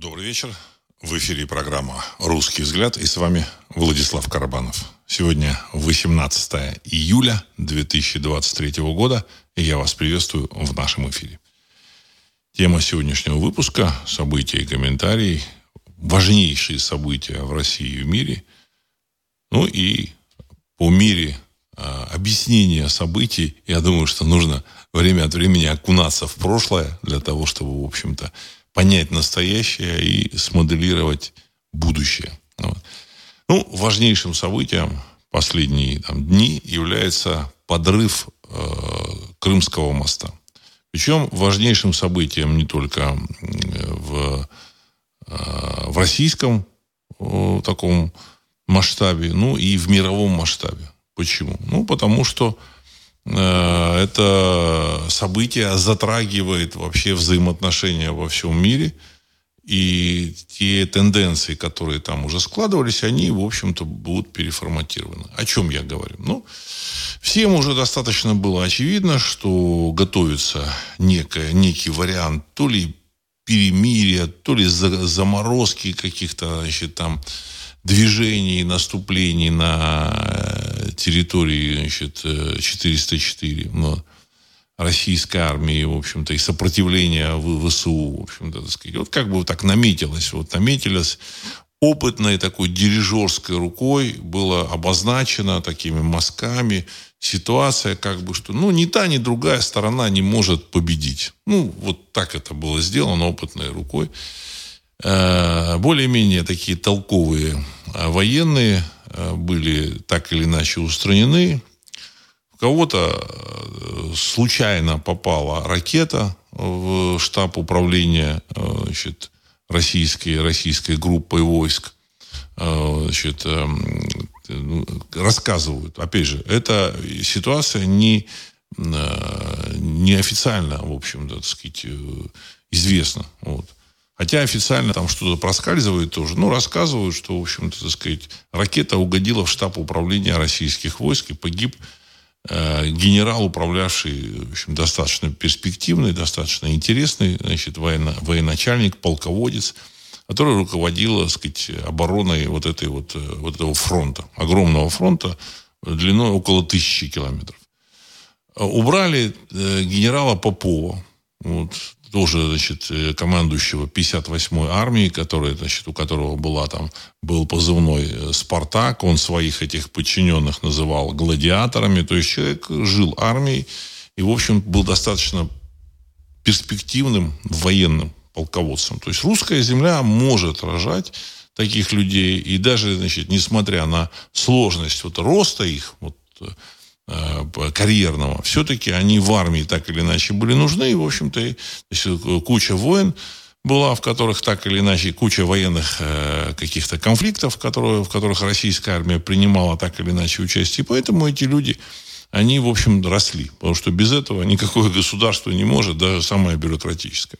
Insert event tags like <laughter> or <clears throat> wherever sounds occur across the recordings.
Добрый вечер. В эфире программа «Русский взгляд» и с вами Владислав Карабанов. Сегодня 18 июля 2023 года, и я вас приветствую в нашем эфире. Тема сегодняшнего выпуска – события и комментарии, важнейшие события в России и в мире, ну и по мере а, объяснения событий, я думаю, что нужно время от времени окунаться в прошлое для того, чтобы, в общем-то, понять настоящее и смоделировать будущее. Вот. Ну, важнейшим событием последние там, дни является подрыв э, Крымского моста. Причем важнейшим событием не только в, э, в российском э, таком масштабе, ну и в мировом масштабе. Почему? Ну, потому что это событие затрагивает вообще взаимоотношения во всем мире. И те тенденции, которые там уже складывались, они, в общем-то, будут переформатированы. О чем я говорю? Ну, всем уже достаточно было очевидно, что готовится некое, некий вариант то ли перемирия, то ли заморозки каких-то, значит, там, движений, наступлений на э, территории значит, 404 э, но российской армии, в общем-то, и сопротивления ВСУ, в общем-то, так сказать. Вот как бы так наметилось, вот наметилось опытной такой дирижерской рукой было обозначено такими мазками ситуация, как бы, что ну, ни та, ни другая сторона не может победить. Ну, вот так это было сделано опытной рукой. Э, более-менее такие толковые э, военные э, были так или иначе устранены. У кого-то случайно попала ракета в штаб управления значит, российской, российской группой войск. Значит, ну, рассказывают. Опять же, эта ситуация не, не официально, в общем, так сказать, известна. Вот. Хотя официально там что-то проскальзывает тоже. Ну, рассказывают, что, в общем-то, так сказать, ракета угодила в штаб управления российских войск и погиб э, генерал, управлявший, в общем, достаточно перспективный, достаточно интересный, значит, военно, военачальник, полководец, который руководил, так сказать, обороной вот, этой вот, э, вот этого фронта, огромного фронта длиной около тысячи километров. Убрали э, генерала Попова, вот, тоже, значит, э, командующего 58-й армии, который, значит, у которого была там, был позывной э, «Спартак», он своих этих подчиненных называл гладиаторами, то есть человек жил армией и, в общем, был достаточно перспективным военным полководцем. То есть русская земля может рожать таких людей, и даже, значит, несмотря на сложность вот роста их, вот, Э, карьерного, все-таки они в армии так или иначе были нужны. И, в общем-то, э, куча войн была, в которых так или иначе, куча военных э, каких-то конфликтов, которые, в которых российская армия принимала так или иначе участие. И поэтому эти люди, они, в общем, росли. Потому что без этого никакое государство не может, даже самое бюрократическое.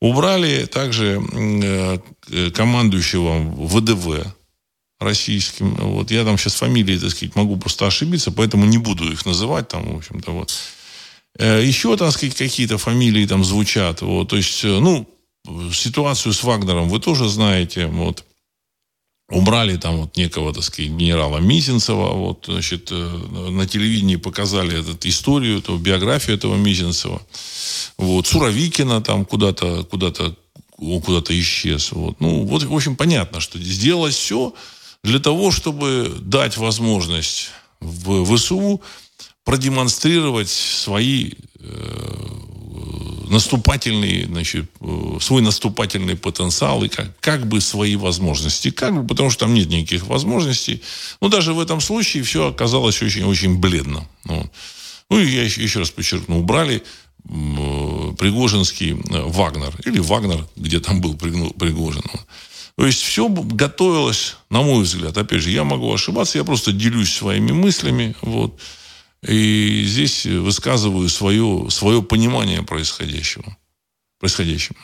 Убрали также э, командующего ВДВ, российским. Вот я там сейчас фамилии, так сказать, могу просто ошибиться, поэтому не буду их называть там, в общем-то, вот. Э, еще, так сказать, какие-то фамилии там звучат. Вот, то есть, э, ну, ситуацию с Вагнером вы тоже знаете. Вот. Убрали там вот некого, так сказать, генерала Мизинцева. Вот, значит, э, на телевидении показали эту историю, эту биографию этого Мизинцева. Вот. Суровикина там куда-то, куда-то, куда-то исчез. Вот. Ну, вот, в общем, понятно, что сделалось все, для того, чтобы дать возможность в ВСУ продемонстрировать свои э, наступательный, значит, э, свой наступательный потенциал и как, как бы свои возможности. Как бы, потому что там нет никаких возможностей. Но даже в этом случае все оказалось очень-очень бледно. Ну, ну и я еще, еще раз подчеркну, убрали э, Пригожинский э, Вагнер. Или Вагнер, где там был Пригожин. То есть все готовилось, на мой взгляд, опять же, я могу ошибаться, я просто делюсь своими мыслями, вот, и здесь высказываю свое, свое понимание происходящего. происходящего.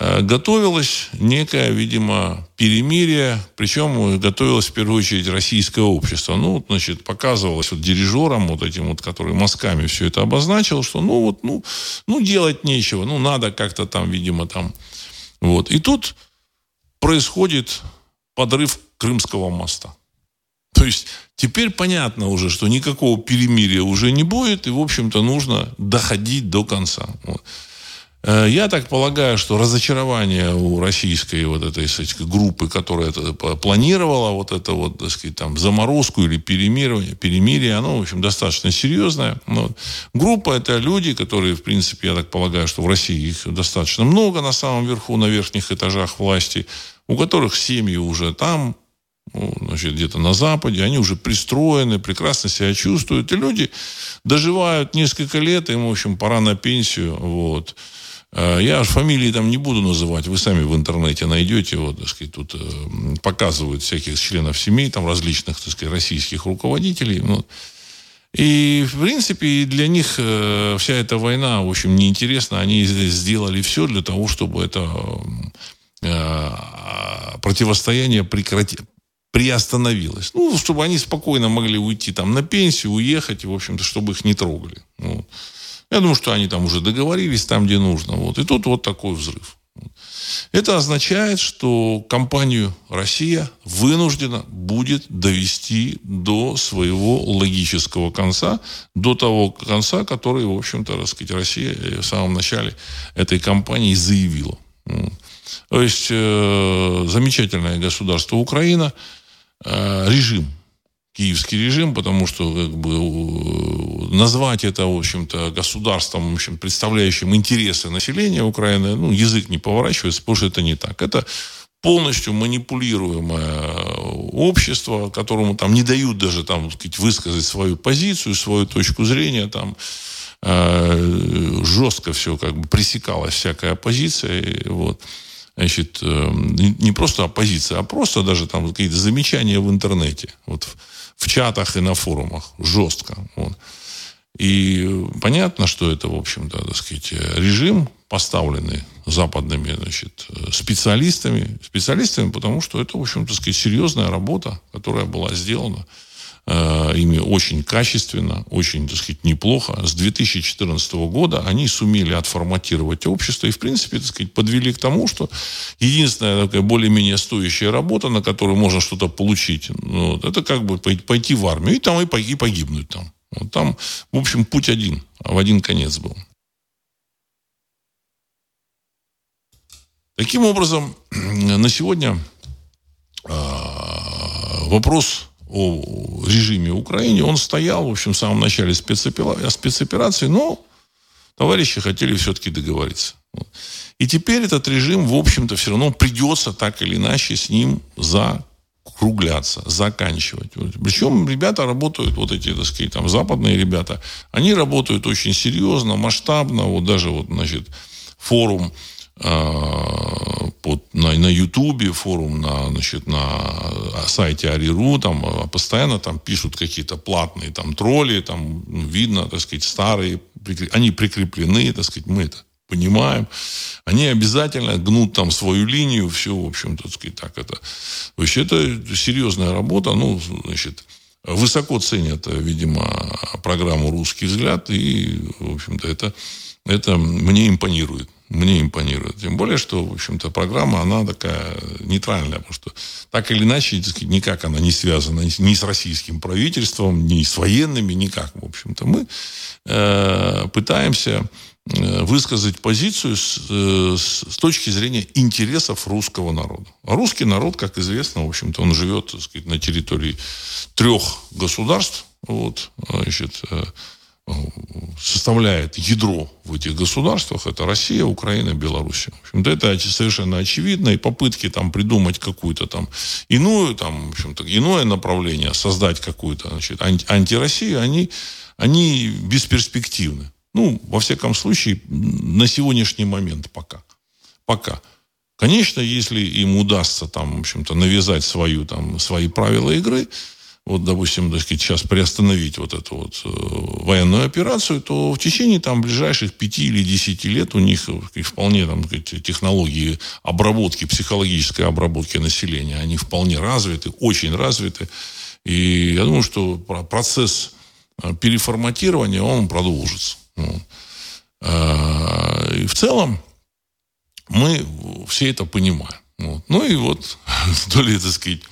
Э, готовилось некое, видимо, перемирие, причем готовилось в первую очередь российское общество. Ну, значит, показывалось вот дирижерам, вот этим вот, который мазками все это обозначил, что ну вот, ну, ну делать нечего, ну надо как-то там, видимо, там Вот. И тут происходит подрыв Крымского моста. То есть теперь понятно уже, что никакого перемирия уже не будет, и, в общем-то, нужно доходить до конца. Вот. Э, я так полагаю, что разочарование у российской вот этой сказать, группы, которая это планировала, вот это вот, так сказать, там, заморозку или перемирие, перемирие, оно, в общем, достаточно серьезное. Вот. Группа – это люди, которые, в принципе, я так полагаю, что в России их достаточно много на самом верху, на верхних этажах власти, у которых семьи уже там, ну, значит, где-то на Западе, они уже пристроены, прекрасно себя чувствуют. И люди доживают несколько лет, им, в общем, пора на пенсию. Вот. Э, я аж фамилии там не буду называть, вы сами в интернете найдете, вот, так сказать, тут э, показывают всяких членов семей, там различных, так сказать, российских руководителей. Ну, и, в принципе, для них э, вся эта война, в общем, неинтересна. Они сделали все для того, чтобы это противостояние прекрати... приостановилось. Ну, чтобы они спокойно могли уйти там на пенсию, уехать, в общем-то, чтобы их не трогали. Ну, я думаю, что они там уже договорились там, где нужно. Вот. И тут вот такой взрыв. Это означает, что компанию «Россия» вынуждена будет довести до своего логического конца, до того конца, который, в общем-то, сказать, Россия в самом начале этой кампании заявила. То есть э, замечательное государство Украина, э, режим киевский режим, потому что как бы, назвать это, в общем-то, государством, в общем, представляющим интересы населения Украины, ну, язык не поворачивается, потому что это не так. Это полностью манипулируемое общество, которому там не дают даже там, сказать, высказать свою позицию, свою точку зрения, там э, жестко все как бы пресекалась всякая оппозиция, вот значит, э, не просто оппозиция, а просто даже там какие-то замечания в интернете. Вот в чатах и на форумах. Жестко. Вот. И понятно, что это, в общем-то, так сказать, режим, поставленный западными значит, специалистами. Специалистами, потому что это, в общем-то, сказать, серьезная работа, которая была сделана э, ими очень качественно, очень, так сказать, неплохо. С 2014 года они сумели отформатировать общество и, в принципе, так сказать, подвели к тому, что единственная такая более-менее стоящая работа, на которую можно что-то получить, ну, вот, это как бы пойти в армию и там и погибнуть там. Вот там, в общем, путь один, в один конец был. Таким образом, <clears throat> на сегодня э, вопрос о режиме Украины, он стоял, в общем, в самом начале спецоперации, но товарищи хотели все-таки договориться. И теперь этот режим, в общем-то, все равно придется так или иначе с ним закругляться, заканчивать. Причем ребята работают, вот эти, так сказать, там, западные ребята, они работают очень серьезно, масштабно. Вот даже, вот, значит, форум под, на, на Ютубе, форум на, значит, на сайте Ариру, там э, постоянно там пишут какие-то платные там тролли, там ну, видно, так сказать, старые, они прикреплены, так сказать, мы это понимаем. Они обязательно гнут там свою линию, все, в общем, так сказать, так это. То есть это серьезная работа, ну, значит, высоко ценят, видимо, программу «Русский взгляд», и, в общем-то, это, это мне импонирует мне импонирует. Тем более, что, в общем-то, программа, она такая нейтральная, потому что так или иначе, никак она не связана ни с российским правительством, ни с военными, никак, в общем-то. Мы э, пытаемся э, высказать позицию с, э, с, с точки зрения интересов русского народа. А русский народ, как известно, в общем-то, он живет, так сказать, на территории трех государств, вот, значит, э, составляет ядро в этих государствах, это Россия, Украина, Беларусь. В общем-то, это совершенно очевидно, и попытки там придумать какую-то там иную, там, в общем-то, иное направление, создать какую-то, значит, анти- антироссию, они, они бесперспективны. Ну, во всяком случае, на сегодняшний момент пока. Пока. Конечно, если им удастся там, в общем-то, навязать свою, там, свои правила игры, вот, допустим, так сказать, сейчас приостановить вот эту вот э, военную операцию, то в течение там ближайших пяти или десяти лет у них сказать, вполне там сказать, технологии обработки, психологической обработки населения, они вполне развиты, очень развиты. И я думаю, что процесс э, переформатирования, он продолжится. А, и в целом, мы все это понимаем. Ну и вот, <laughs> то ли, так сказать,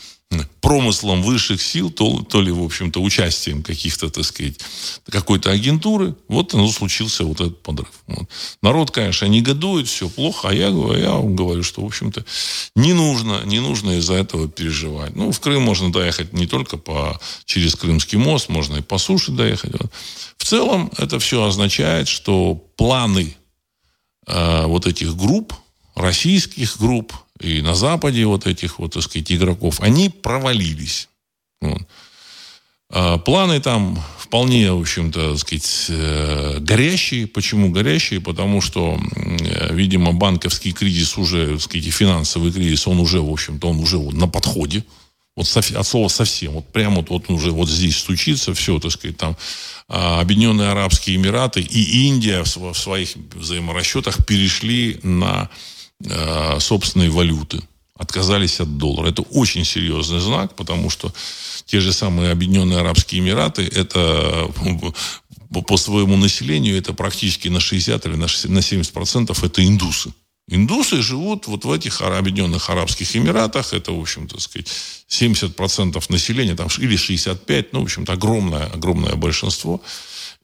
промыслом высших сил, то, то ли, в общем-то, участием каких-то, так сказать, какой-то агентуры, вот оно случился вот этот подрыв. Вот. Народ, конечно, негодует, все плохо, а я, я говорю, что, в общем-то, не нужно, не нужно из-за этого переживать. Ну, в Крым можно доехать не только по, через Крымский мост, можно и по суше доехать. Вот. В целом, это все означает, что планы э, вот этих групп, российских групп, и на Западе вот этих вот, так сказать, игроков, они провалились. Вот. А планы там вполне, в общем-то, сказать, э, горящие. Почему горящие? Потому что, видимо, банковский кризис уже, так сказать, финансовый кризис, он уже, в общем-то, он уже вот на подходе. Вот от слова совсем. Вот прямо вот, вот уже вот здесь стучится, все, так сказать, там а, Объединенные Арабские Эмираты и Индия в своих взаиморасчетах перешли на Э, собственной валюты, отказались от доллара. Это очень серьезный знак, потому что те же самые Объединенные Арабские Эмираты, это по своему населению, это практически на 60 или на 70 процентов это индусы. Индусы живут вот в этих Объединенных Арабских Эмиратах. Это, в общем-то, сказать, 70% населения, там, или 65, ну, в общем-то, огромное, огромное большинство.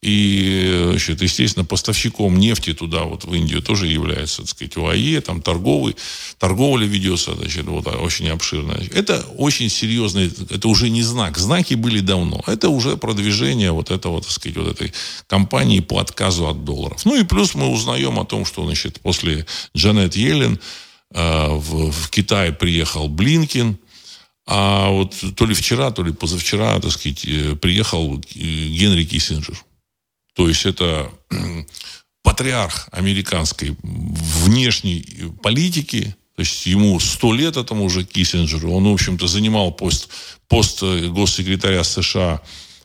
И, значит, естественно, поставщиком нефти туда, вот в Индию, тоже является, так сказать, УАЕ, там торговый, торговля ведется, значит, вот очень обширная. Это очень серьезный, это уже не знак. Знаки были давно. Это уже продвижение вот этого, так сказать, вот этой компании по отказу от долларов. Ну и плюс мы узнаем о том, что, значит, после Джанет Йеллен э, в, в Китай приехал Блинкин, а вот то ли вчера, то ли позавчера, так сказать, э, приехал э, Генри Киссинджер. То есть это патриарх американской внешней политики, то есть ему сто лет этому уже Киссинджеру. Он, в общем-то, занимал пост, пост госсекретаря США,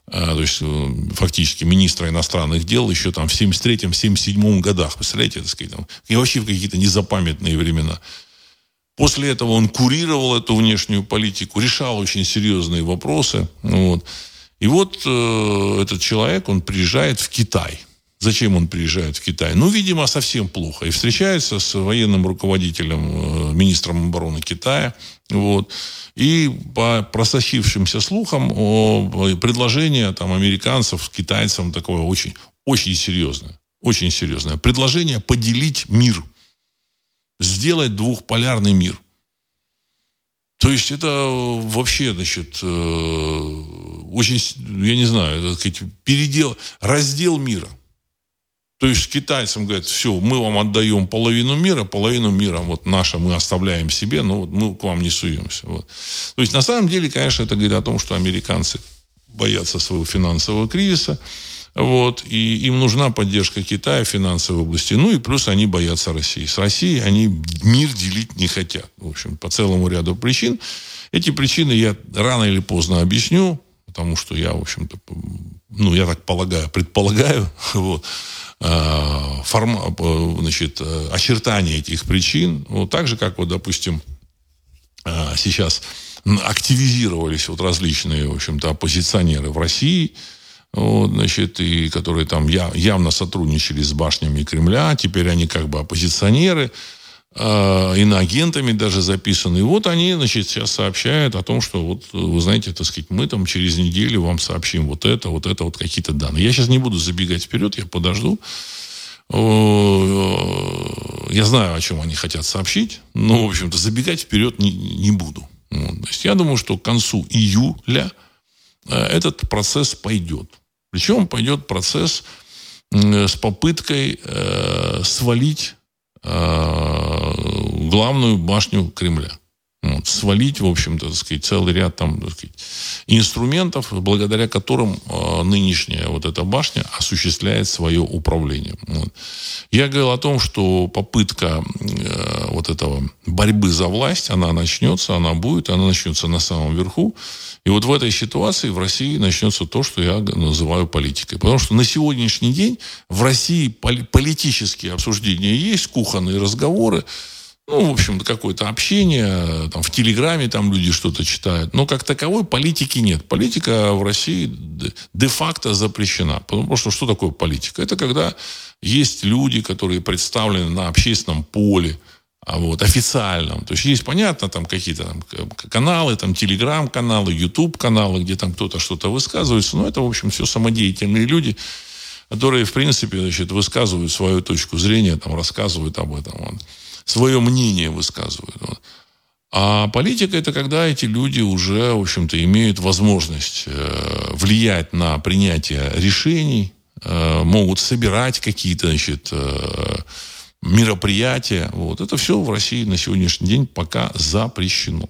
э, то есть э, фактически министра иностранных дел еще там в 73-77 годах. Представляете, так сказать, там, и вообще в какие-то незапамятные времена. После этого он курировал эту внешнюю политику, решал очень серьезные вопросы. Вот. И вот э, этот человек, он приезжает в Китай. Зачем он приезжает в Китай? Ну, видимо, совсем плохо. И встречается с военным руководителем, э, министром обороны Китая. Вот. И по просочившимся слухам о предложение там, американцев китайцам такое очень, очень серьезное. Очень серьезное. Предложение поделить мир. Сделать двухполярный мир – то есть это вообще, значит, э, очень, я не знаю, сказать, передел, раздел мира. То есть китайцам говорят, все, мы вам отдаем половину мира, половину мира вот наша мы оставляем себе, но вот мы к вам не суемся. Вот. То есть на самом деле, конечно, это говорит о том, что американцы боятся своего финансового кризиса, вот, и им нужна поддержка Китая в финансовой области. Ну и плюс они боятся России. С Россией они мир делить не хотят. В общем, по целому ряду причин. Эти причины я рано или поздно объясню, потому что я, в общем-то, ну, я так полагаю, предполагаю, <laughs> вот, а, форма, значит, очертания этих причин. Вот так же, как, вот, допустим, а, сейчас активизировались вот различные, в общем-то, оппозиционеры в России – вот, значит, и которые там я, явно сотрудничали с башнями Кремля, теперь они как бы оппозиционеры, э, иноагентами даже записаны. И вот они, значит, сейчас сообщают о том, что вот, вы знаете, так сказать, мы там через неделю вам сообщим вот это, вот это, вот какие-то данные. Я сейчас не буду забегать вперед, я подожду. Я знаю, о чем они хотят сообщить, но, в общем-то, забегать вперед не, не буду. Вот. То есть я думаю, что к концу июля э, этот процесс пойдет. Причем пойдет процесс с попыткой э, свалить э, главную башню Кремля. Вот, свалить, в общем-то, так сказать, целый ряд там, так сказать, инструментов, благодаря которым э, нынешняя вот эта башня осуществляет свое управление. Вот. Я говорил о том, что попытка э, вот этого борьбы за власть, она начнется, она будет, она начнется на самом верху. И вот в этой ситуации в России начнется то, что я называю политикой. Потому что на сегодняшний день в России политические обсуждения есть, кухонные разговоры, ну, в общем-то, какое-то общение, там, в Телеграме там люди что-то читают. Но как таковой политики нет. Политика в России де-факто запрещена. Потому что что такое политика? Это когда есть люди, которые представлены на общественном поле, а вот, официальном. То есть есть, понятно, там какие-то там, каналы, там телеграм-каналы, YouTube-каналы, где там кто-то что-то высказывается. Но это, в общем, все самодеятельные люди, которые, в принципе, значит, высказывают свою точку зрения, там, рассказывают об этом. Вот. Свое мнение высказывают. А политика это когда эти люди уже, в общем-то, имеют возможность э, влиять на принятие решений, э, могут собирать какие-то, значит, э, мероприятия. Вот. Это все в России на сегодняшний день пока запрещено.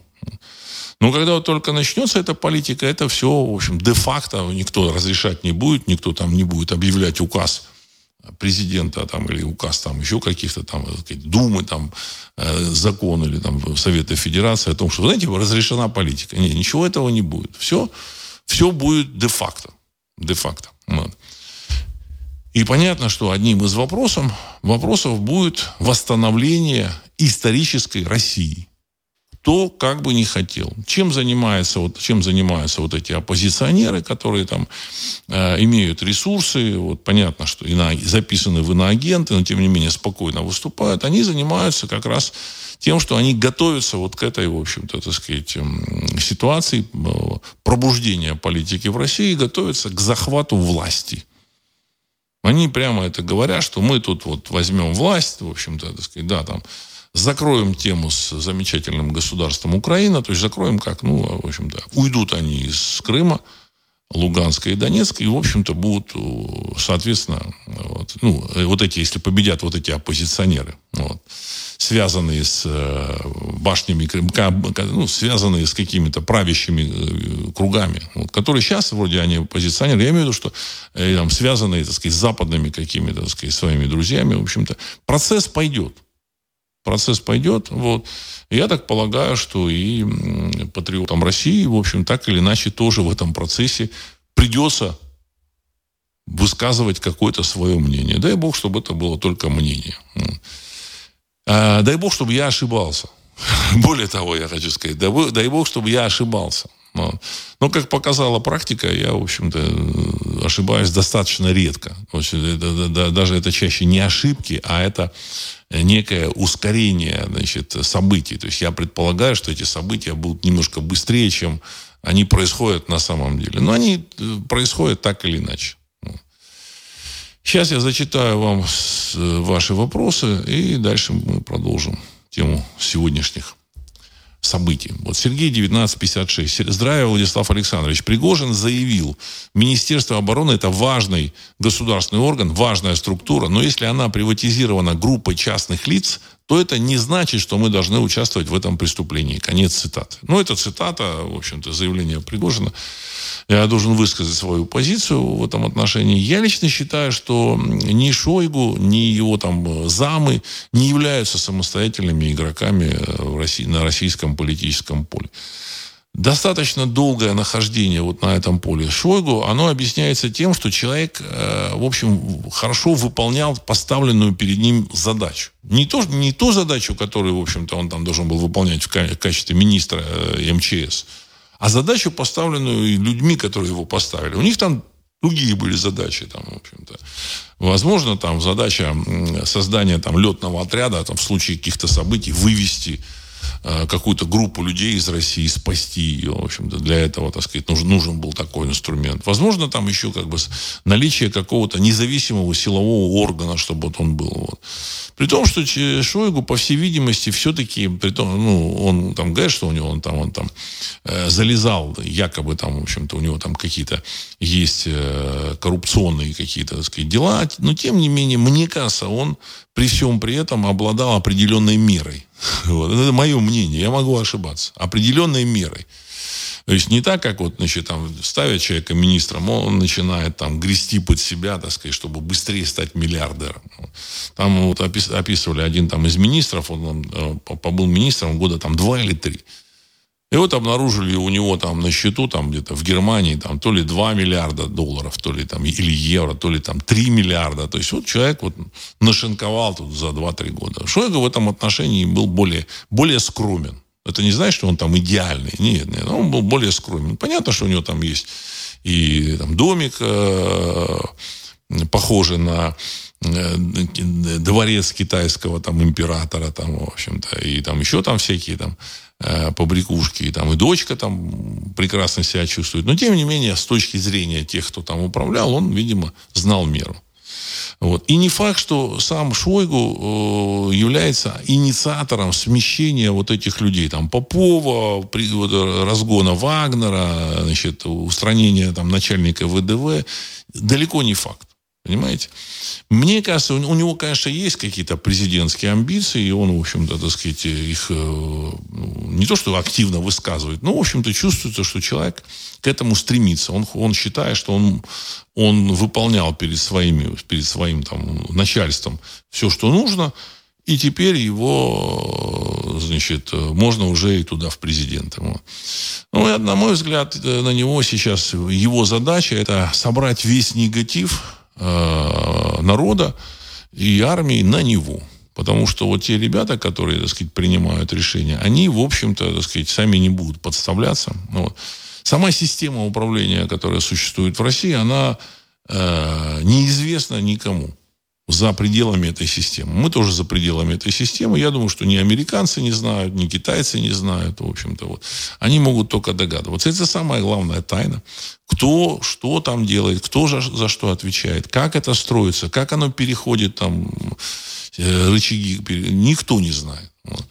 Но когда вот только начнется эта политика, это все, в общем, де-факто никто разрешать не будет, никто там не будет объявлять указ президента там, или указ там еще каких-то там сказать, Думы, там, э, закон или там Совета Федерации о том, что, знаете, разрешена политика. Нет, ничего этого не будет. Все, все будет де-факто. Де-факто. Вот. И понятно, что одним из вопросов, вопросов будет восстановление исторической России. Кто как бы не хотел. Чем занимаются вот, чем занимаются вот эти оппозиционеры, которые там э, имеют ресурсы, вот понятно, что ино, записаны в иноагенты, но тем не менее спокойно выступают, они занимаются как раз тем, что они готовятся вот к этой, в общем-то, так сказать, ситуации э, пробуждения политики в России, готовятся к захвату власти – они прямо это говорят, что мы тут вот возьмем власть, в общем-то, так сказать, да, там, закроем тему с замечательным государством Украина, то есть закроем как, ну, в общем-то, уйдут они из Крыма, Луганска и Донецка, и, в общем-то, будут, соответственно, вот, ну, вот эти, если победят вот эти оппозиционеры, вот, связанные с э, башнями, ну, связанные с какими-то правящими э, кругами, вот, которые сейчас вроде они оппозиционеры, я имею в виду, что э, там, связанные, так сказать, с западными какими-то, так сказать, своими друзьями, в общем-то, процесс пойдет. Процесс пойдет, вот. я так полагаю, что и патриотам России, в общем, так или иначе тоже в этом процессе придется высказывать какое-то свое мнение. Дай Бог, чтобы это было только мнение. А, дай бог, чтобы я ошибался. <laughs> Более того, я хочу сказать, дай, бог, чтобы я ошибался. Но, но, как показала практика, я, в общем-то, ошибаюсь достаточно редко. Даже это чаще не ошибки, а это некое ускорение значит, событий. То есть я предполагаю, что эти события будут немножко быстрее, чем они происходят на самом деле. Но они э, происходят так или иначе. Сейчас я зачитаю вам ваши вопросы, и дальше мы продолжим тему сегодняшних событий. Вот Сергей 1956. Здравия, Владислав Александрович. Пригожин заявил, Министерство обороны это важный государственный орган, важная структура, но если она приватизирована группой частных лиц, то это не значит, что мы должны участвовать в этом преступлении. Конец цитаты. Ну, это цитата, в общем-то, заявление Пригожина я должен высказать свою позицию в этом отношении. Я лично считаю, что ни Шойгу, ни его там замы не являются самостоятельными игроками э, в России, на российском политическом поле. Достаточно долгое нахождение вот на этом поле Шойгу, оно объясняется тем, что человек, э, в общем, хорошо выполнял поставленную перед ним задачу. Не, то, не ту задачу, которую, в общем-то, он там должен был выполнять в качестве министра э, МЧС, а задачу, поставленную людьми, которые его поставили, у них там другие были задачи, там, в общем-то. Возможно, там задача создания там, летного отряда, там, в случае каких-то событий, вывести какую-то группу людей из России, спасти ее. В общем-то, для этого, так сказать, нужен, нужен был такой инструмент. Возможно, там еще как бы наличие какого-то независимого силового органа, чтобы вот он был. Вот. При том, что Шойгу, по всей видимости, все-таки, при том, ну, он там говорит, что у него он там, он там э, залезал, якобы там, в общем-то, у него там какие-то есть э, коррупционные какие-то, так сказать, дела, но тем не менее, мне кажется, он при всем при этом обладал определенной мерой. <laughs> Вот. Это мое мнение, я могу ошибаться. Определенной мерой. То есть не так, как вот, значит, там ставят человека министром, он начинает там грести под себя, так сказать, чтобы быстрее стать миллиардером. Там вот описывали один там из министров, он, он э, побыл министром года там два или три. И вот обнаружили у него там на счету, там где-то в Германии, там то ли 2 миллиарда долларов, то ли там, или евро, то ли там 3 миллиарда. То есть вот человек вот нашинковал тут за 2-3 года. Шойгу в этом отношении был более, более скромен. Это не значит, что он там идеальный. Нет, нет, он был более скромен. Понятно, что у него там есть и там домик, э, похоже на э, дворец китайского там императора, там, в общем-то, и там еще там всякие там э, побрякушки, и там и дочка там прекрасно себя чувствует. Но, тем не менее, с точки зрения тех, кто там управлял, он, видимо, знал меру. Вот. И не факт, что сам Шойгу э, является инициатором смещения вот этих людей. Там, Попова, при, вот, разгона Вагнера, значит, устранения там, начальника ВДВ. Далеко не факт. Понимаете? Мне кажется, у, него, конечно, есть какие-то президентские амбиции, и он, в общем-то, так сказать, их э, ну, не то, что активно высказывает, но, в общем-то, чувствуется, что человек к этому стремится. Он, он считает, что он, он выполнял перед, своими, перед своим там, начальством все, что нужно, и теперь его, значит, можно уже и туда, в президенты. Ну, на мой взгляд, на него сейчас его задача – это собрать весь негатив, Э, народа и армии на него. Потому что вот те ребята, которые, так сказать, принимают решения, они, в общем-то, так сказать, сами не будут подставляться. Вот. Сама система управления, которая существует в России, она э, неизвестна никому за пределами этой системы. Мы тоже за пределами этой системы. Я думаю, что ни американцы не знают, ни китайцы не знают, в общем-то. Вот. Они могут только догадываться. Это самая главная тайна. Кто что там делает, кто за, за что отвечает, как это строится, как оно переходит там, э, рычаги. Никто не знает. Вот.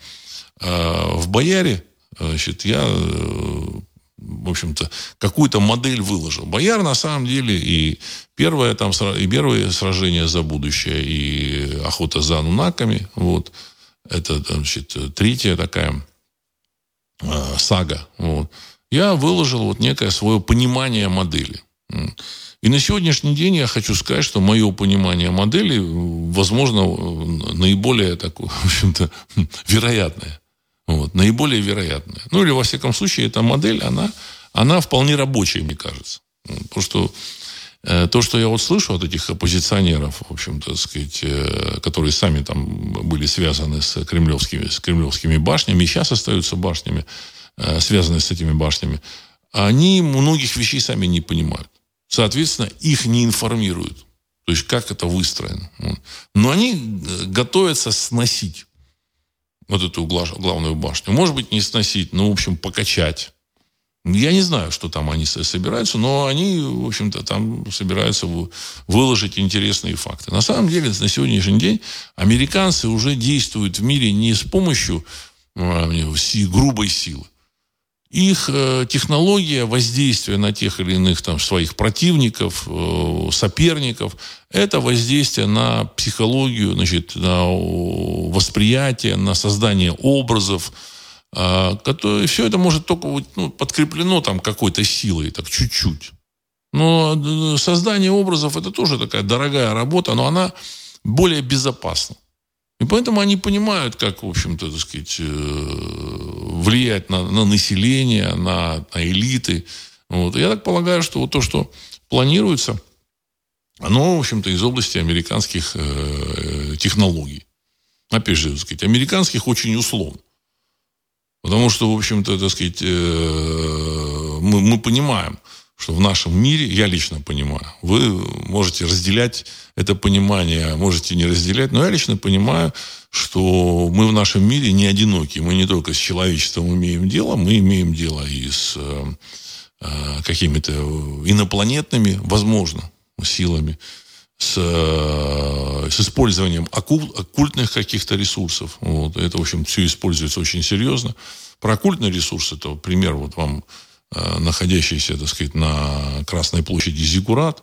А в Бояре значит, я э, общем-то, какую-то модель выложил. Бояр, на самом деле, и первое, там, и первое сражение за будущее, и охота за анунаками, вот, это, значит, третья такая э, сага, вот. Я выложил вот некое свое понимание модели. И на сегодняшний день я хочу сказать, что мое понимание модели, возможно, наиболее такое, в общем-то, вероятное. Вот, наиболее вероятная. Ну, или, во всяком случае, эта модель, она, она вполне рабочая, мне кажется. Потому что э, то, что я вот слышу от этих оппозиционеров, в общем-то, сказать, э, которые сами там были связаны с кремлевскими, с кремлевскими башнями, и сейчас остаются башнями, э, связанные с этими башнями, они многих вещей сами не понимают. Соответственно, их не информируют. То есть, как это выстроено. Но они готовятся сносить вот эту главную башню. Может быть, не сносить, но, в общем, покачать. Я не знаю, что там они собираются, но они, в общем-то, там собираются выложить интересные факты. На самом деле, на сегодняшний день американцы уже действуют в мире не с помощью э, грубой силы, их э, технология воздействия на тех или иных там, своих противников, э, соперников, это воздействие на психологию, значит, на восприятие, на создание образов. Э, которые, все это может только ну, подкреплено там какой-то силой, так чуть-чуть. Но э, создание образов это тоже такая дорогая работа, но она более безопасна. И поэтому они понимают, как, в общем-то, так сказать, э, влиять на, на население, на, на элиты. Вот. Я так полагаю, что вот то, что планируется, оно, в общем-то, из области американских э, технологий. Опять же, так сказать, американских очень условно. Потому что, в общем-то, так сказать, э, мы, мы понимаем, что в нашем мире, я лично понимаю, вы можете разделять это понимание, можете не разделять, но я лично понимаю, что мы в нашем мире не одиноки. Мы не только с человечеством имеем дело, мы имеем дело и с э, э какими-то инопланетными, возможно, силами, с, э, с использованием оккуль, оккультных каких-то ресурсов. Вот. Это, в общем, все используется очень серьезно. Про оккультные ресурсы, это пример вот вам Э, находящийся, так сказать, на Красной площади Зигурат,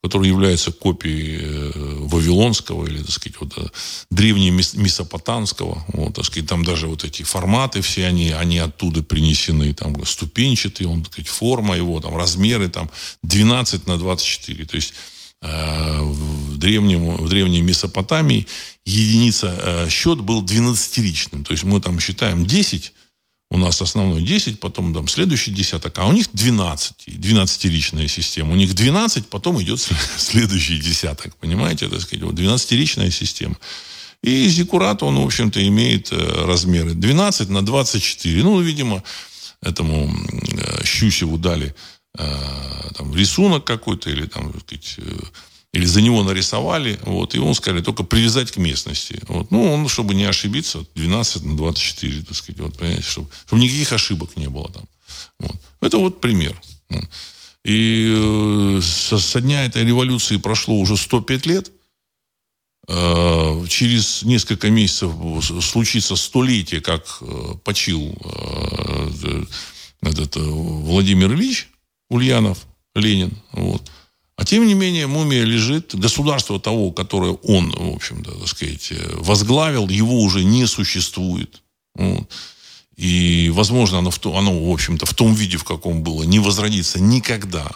который является копией э, Вавилонского или, так сказать, вот, э, древнемесопотамского. Вот, так сказать, там даже вот эти форматы все, они, они оттуда принесены, там ступенчатый, он, так сказать, форма его, там размеры там 12 на 24. То есть в, древнем, в древней Месопотамии единица счет был 12-ричным. То есть мы там считаем 10, у нас основной 10, потом там следующий десяток, а у них 12, 12-ричная система. У них 12, потом идет <laughs> следующий десяток, понимаете, так сказать, вот 12-ричная система. И Зиккурат, он, в общем-то, имеет э, размеры 12 на 24. Ну, видимо, этому э, Щусеву дали э, там, рисунок какой-то или там, сказать, или за него нарисовали, вот, и он сказали только привязать к местности. Вот. Ну, он, чтобы не ошибиться, 12 на 24, так сказать, вот, понимаете, чтобы, чтобы никаких ошибок не было там. Вот. Это вот пример. И э, со, со дня этой революции прошло уже 105 лет. Э, через несколько месяцев случится столетие, как э, почил э, этот э, Владимир Ильич Ульянов, Ленин. Вот. А тем не менее, мумия лежит. Государство того, которое он, в общем-то, так сказать, возглавил, его уже не существует. Вот. И, возможно, оно, в, то, оно, в общем-то, в том виде, в каком было, не возродится никогда.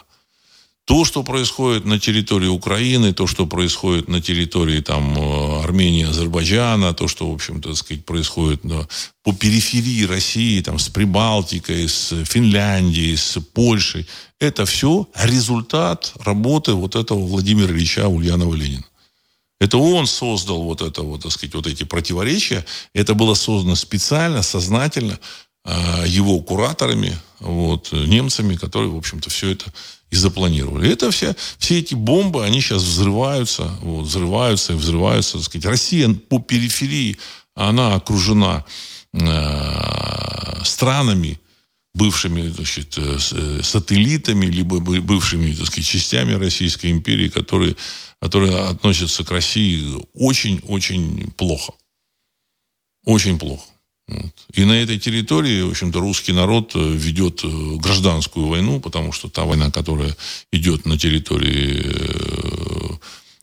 То, что происходит на территории Украины, то, что происходит на территории там, э, Армении, Азербайджана, то, что, в общем-то, сказать, происходит да, по периферии России, там, с Прибалтикой, с Финляндией, с Польшей, это все результат работы вот этого Владимира Ильича Ульянова-Ленина. Это он создал вот это вот, так сказать, вот эти противоречия. Это было создано специально, сознательно э, его кураторами, вот, немцами, которые, в общем-то, все это и запланировали. Это все, все эти бомбы, они сейчас взрываются, вот, взрываются и взрываются. Так сказать. Россия по периферии, она окружена э, странами, бывшими значит, э, э, сателлитами, либо бывшими так сказать, частями Российской империи, которые, которые относятся к России очень-очень плохо. Очень плохо. И на этой территории, в общем-то, русский народ э, ведет гражданскую войну, потому что та война, которая идет на территории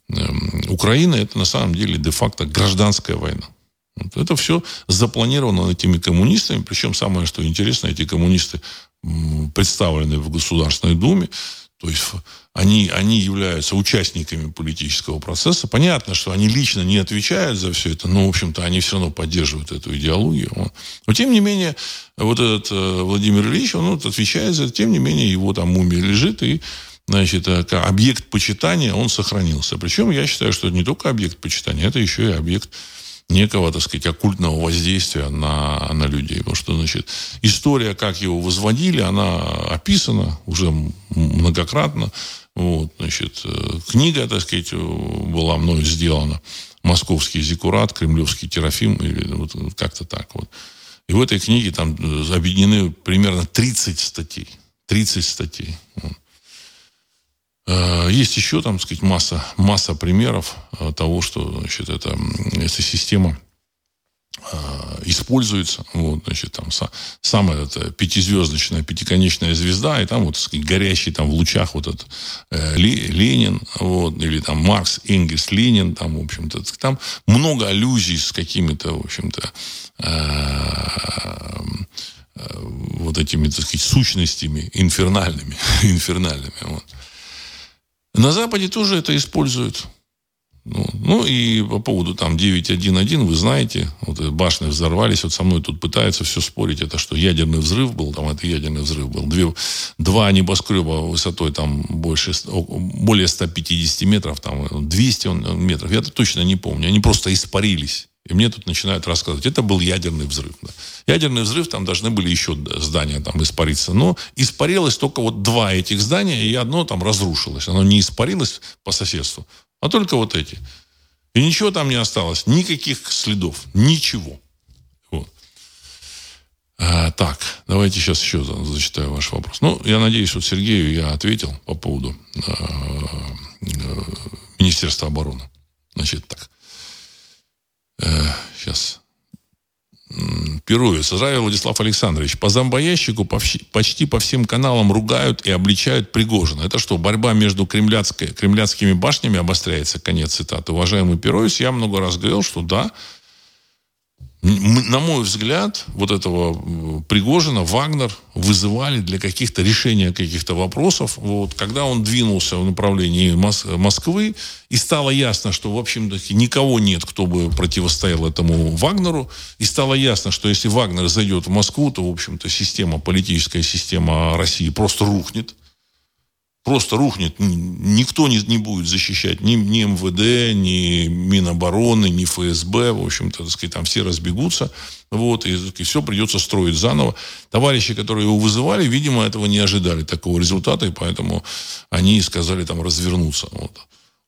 эм, Украины, это на самом деле де-факто гражданская война. Вот это все запланировано этими коммунистами. Причем самое, что интересно, эти коммунисты представлены в Государственной Думе. То есть они, они являются участниками политического процесса. Понятно, что они лично не отвечают за все это, но, в общем-то, они все равно поддерживают эту идеологию. Но, тем не менее, вот этот э, Владимир Ильич, он вот отвечает за это. Тем не менее, его там мумия лежит, и значит, э, объект почитания, он сохранился. Причем я считаю, что это не только объект почитания, это еще и объект некого, так сказать, оккультного воздействия на, на людей. Потому что, значит, история, как его возводили, она описана уже многократно. Вот, значит, э, книга, так сказать, была мною сделана. Московский зикурат, кремлевский терафим, или вот как-то так вот. И в этой книге там э, объединены примерно 30 статей. 30 статей. Вот. Э, есть еще, там, сказать, масса, масса примеров э, того, что значит, это, эта система э, используется. Вот, значит, там самая это, пятизвездочная, пятиконечная звезда, и там вот, сказать, горящий там в лучах вот этот э, Ленин, вот, или там Маркс, Энгельс, Ленин, там, в общем-то, там много аллюзий с какими-то, в общем-то, э, вот этими, так сказать, сущностями инфернальными, <laughs> инфернальными, вот. На Западе тоже это используют. Ну, ну и по поводу там 9.1.1, вы знаете, вот башни взорвались, вот со мной тут пытаются все спорить, это что, ядерный взрыв был, там это ядерный взрыв был. Две, два небоскреба высотой там больше, более 150 метров, там 200 метров, я точно не помню, они просто испарились. И мне тут начинают рассказывать, это был ядерный взрыв. Да. Ядерный взрыв, там должны были еще здания там испариться. Но испарилось только вот два этих здания, и одно там разрушилось. Оно не испарилось по соседству, а только вот эти. И ничего там не осталось, никаких следов, ничего. А, так, давайте сейчас еще зачитаю ваш вопрос. Ну, я надеюсь, вот Сергею я ответил по поводу э, э, Министерства обороны. Значит, так сейчас пирует. Здравия, Владислав Александрович. По зомбоящику почти по всем каналам ругают и обличают Пригожина. Это что, борьба между кремляцкими башнями обостряется? Конец цитаты. Уважаемый Пироис, я много раз говорил, что да, на мой взгляд, вот этого Пригожина Вагнер вызывали для каких-то решения каких-то вопросов. Вот, когда он двинулся в направлении Мос- Москвы, и стало ясно, что, в общем-то, никого нет, кто бы противостоял этому Вагнеру, и стало ясно, что если Вагнер зайдет в Москву, то, в общем-то, система, политическая система России просто рухнет просто рухнет. Никто не, не будет защищать ни, ни МВД, ни Минобороны, ни ФСБ. В общем-то, так сказать, там все разбегутся. Вот, и, и все придется строить заново. Товарищи, которые его вызывали, видимо, этого не ожидали, такого результата, и поэтому они сказали там развернуться. Вот.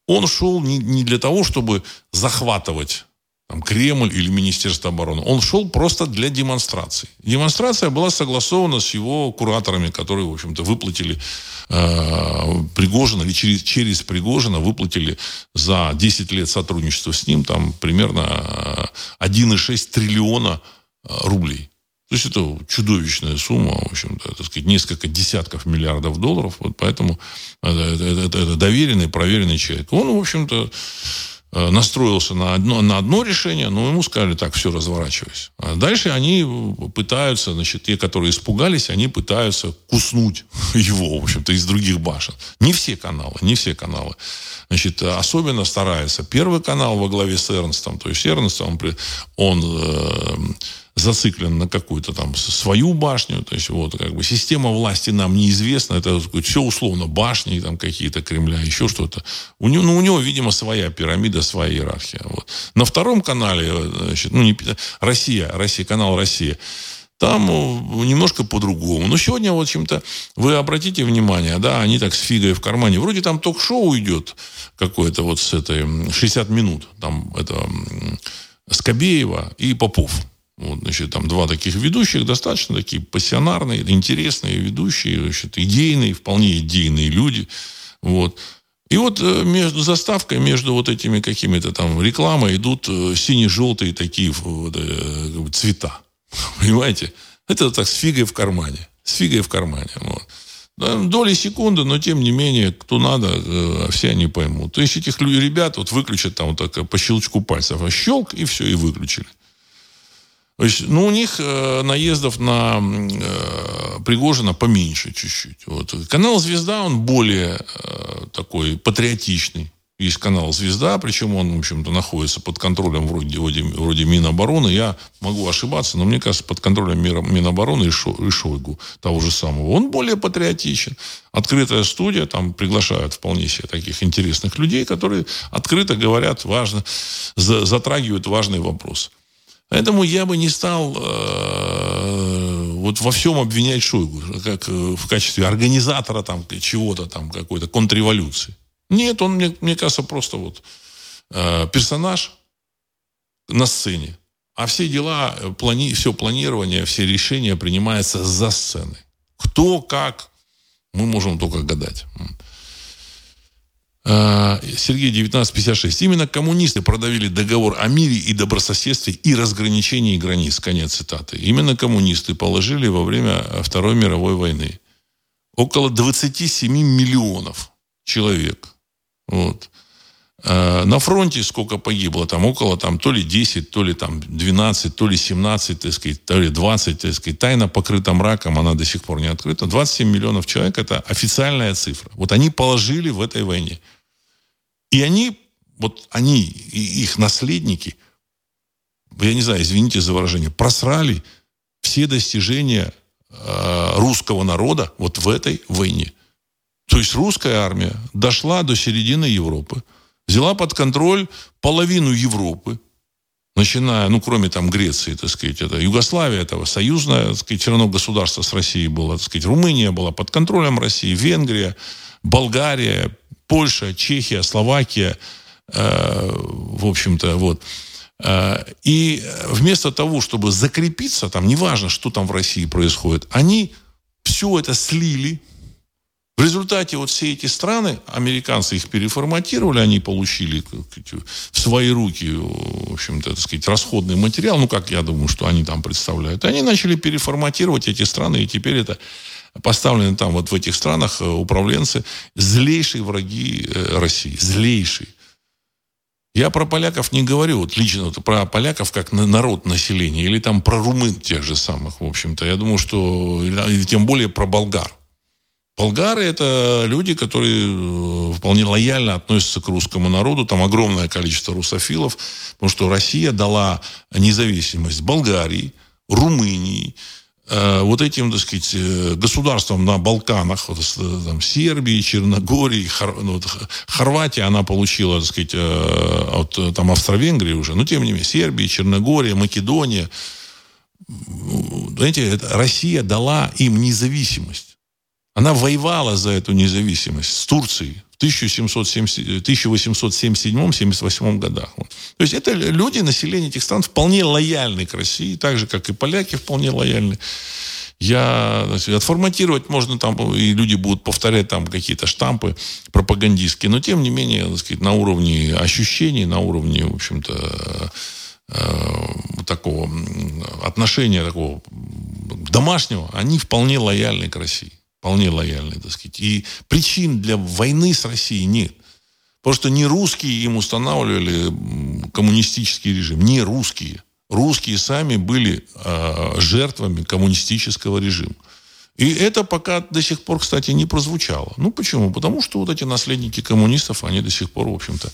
он шел не, не для того, чтобы захватывать там, Кремль или Министерство обороны. Он шел просто для демонстрации. Демонстрация была согласована с его кураторами, которые, в общем-то, выплатили э, Пригожина, или через, через Пригожина выплатили за 10 лет сотрудничества с ним там примерно 1,6 э, триллиона э, рублей. То есть это чудовищная сумма, в общем-то, так сказать, несколько десятков миллиардов долларов. Вот поэтому это, это, это, это доверенный, проверенный человек. Он, в общем-то, настроился на одно, на одно решение, но ему сказали, так, все, разворачивайся. А дальше они пытаются, значит, те, которые испугались, они пытаются куснуть <laughs> его, в общем-то, из других башен. Не все каналы, не все каналы. Значит, особенно старается первый канал во главе с Эрнстом. То есть Эрнст, он, он э, зациклен на какую-то там свою башню. То есть вот как бы система власти нам неизвестна. Это все условно башни там какие-то Кремля, еще что-то. У него, ну, у него, видимо, своя пирамида, своя иерархия. Вот. На втором канале, значит, ну, не, Россия, Россия, канал Россия. Там э, немножко по-другому. Но сегодня, в общем-то, вы обратите внимание, да, они так с фигой в кармане. Вроде там ток-шоу идет какое-то вот с этой 60 минут. Там это Скобеева и Попов. Вот, значит, там два таких ведущих, достаточно такие пассионарные, интересные ведущие, значит, идейные, вполне идейные люди. Вот. И вот э, между заставкой, между вот этими какими-то там рекламой идут э, сине-желтые такие вот, э, цвета. <laughs> Понимаете? Это так с фигой в кармане. С фигой в кармане. Вот. Доли секунды, но тем не менее, кто надо, все они поймут. То есть этих ребят вот выключат там вот так по щелчку пальцев. А щелк, и все, и выключили. То есть, ну, у них э, наездов на э, Пригожина поменьше чуть-чуть. Вот. Канал «Звезда», он более э, такой патриотичный. Есть канал «Звезда», причем он, в общем-то, находится под контролем вроде, вроде, вроде Минобороны. Я могу ошибаться, но мне кажется, под контролем Минобороны и, Шо, и Шойгу, того же самого. Он более патриотичен. Открытая студия, там приглашают вполне себе таких интересных людей, которые открыто говорят, важно, затрагивают важный вопрос. Поэтому я бы не стал э, вот во всем обвинять Шойгу, как э, в качестве организатора там чего-то там, какой-то контрреволюции. Нет, он, мне, мне кажется, просто вот э, персонаж на сцене. А все дела, плани, все планирование, все решения принимаются за сценой. Кто, как, мы можем только гадать. А, Сергей 1956. Именно коммунисты продавили договор о мире и добрососедстве и разграничении границ. Конец цитаты. Именно коммунисты положили во время Второй мировой войны около 27 миллионов человек. Вот. А, на фронте сколько погибло? Там около там, то ли 10, то ли там 12, то ли 17, так сказать, то ли 20, так сказать. Тайна покрыта мраком, она до сих пор не открыта. 27 миллионов человек – это официальная цифра. Вот они положили в этой войне. И они, вот они и их наследники, я не знаю, извините за выражение, просрали все достижения э, русского народа вот в этой войне. То есть русская армия дошла до середины Европы – взяла под контроль половину Европы, начиная, ну, кроме там Греции, так сказать, это Югославия, этого союзное, так сказать, все равно государство с Россией было, так сказать, Румыния была под контролем России, Венгрия, Болгария, Польша, Чехия, Словакия, э, в общем-то, вот. Э, и вместо того, чтобы закрепиться, там, неважно, что там в России происходит, они все это слили, в результате вот все эти страны, американцы их переформатировали, они получили в свои руки, в общем-то, так сказать, расходный материал, ну, как я думаю, что они там представляют. Они начали переформатировать эти страны, и теперь это поставлены там вот в этих странах э, управленцы злейшие враги э, России, злейшие. Я про поляков не говорю, вот лично вот про поляков как народ населения, или там про румын тех же самых, в общем-то. Я думаю, что, тем более про болгар. Болгары – это люди, которые э, вполне лояльно относятся к русскому народу. Там огромное количество русофилов, потому что Россия дала независимость Болгарии, Румынии, э, вот этим, так сказать, э, государствам на Балканах, вот, там, Сербии, Черногории, Хор, ну, Хорватия, она получила, так сказать, от там, Австро-Венгрии уже, но тем не менее, Сербия, Черногория, Македония. Знаете, Россия дала им независимость. Она воевала за эту независимость с Турцией 1877-78 годах. Вот. То есть это люди, население этих стран вполне лояльны к России, так же, как и поляки вполне лояльны. Я, значит, отформатировать можно там, и люди будут повторять там какие-то штампы пропагандистские, но тем не менее, так сказать, на уровне ощущений, на уровне, в общем-то, э, такого отношения такого домашнего, они вполне лояльны к России. Вполне лояльны, так сказать. И причин для войны с Россией нет. Потому что не русские им устанавливали коммунистический режим. Не русские. Русские сами были э, жертвами коммунистического режима. И это пока до сих пор, кстати, не прозвучало. Ну, почему? Потому что вот эти наследники коммунистов, они до сих пор, в общем-то,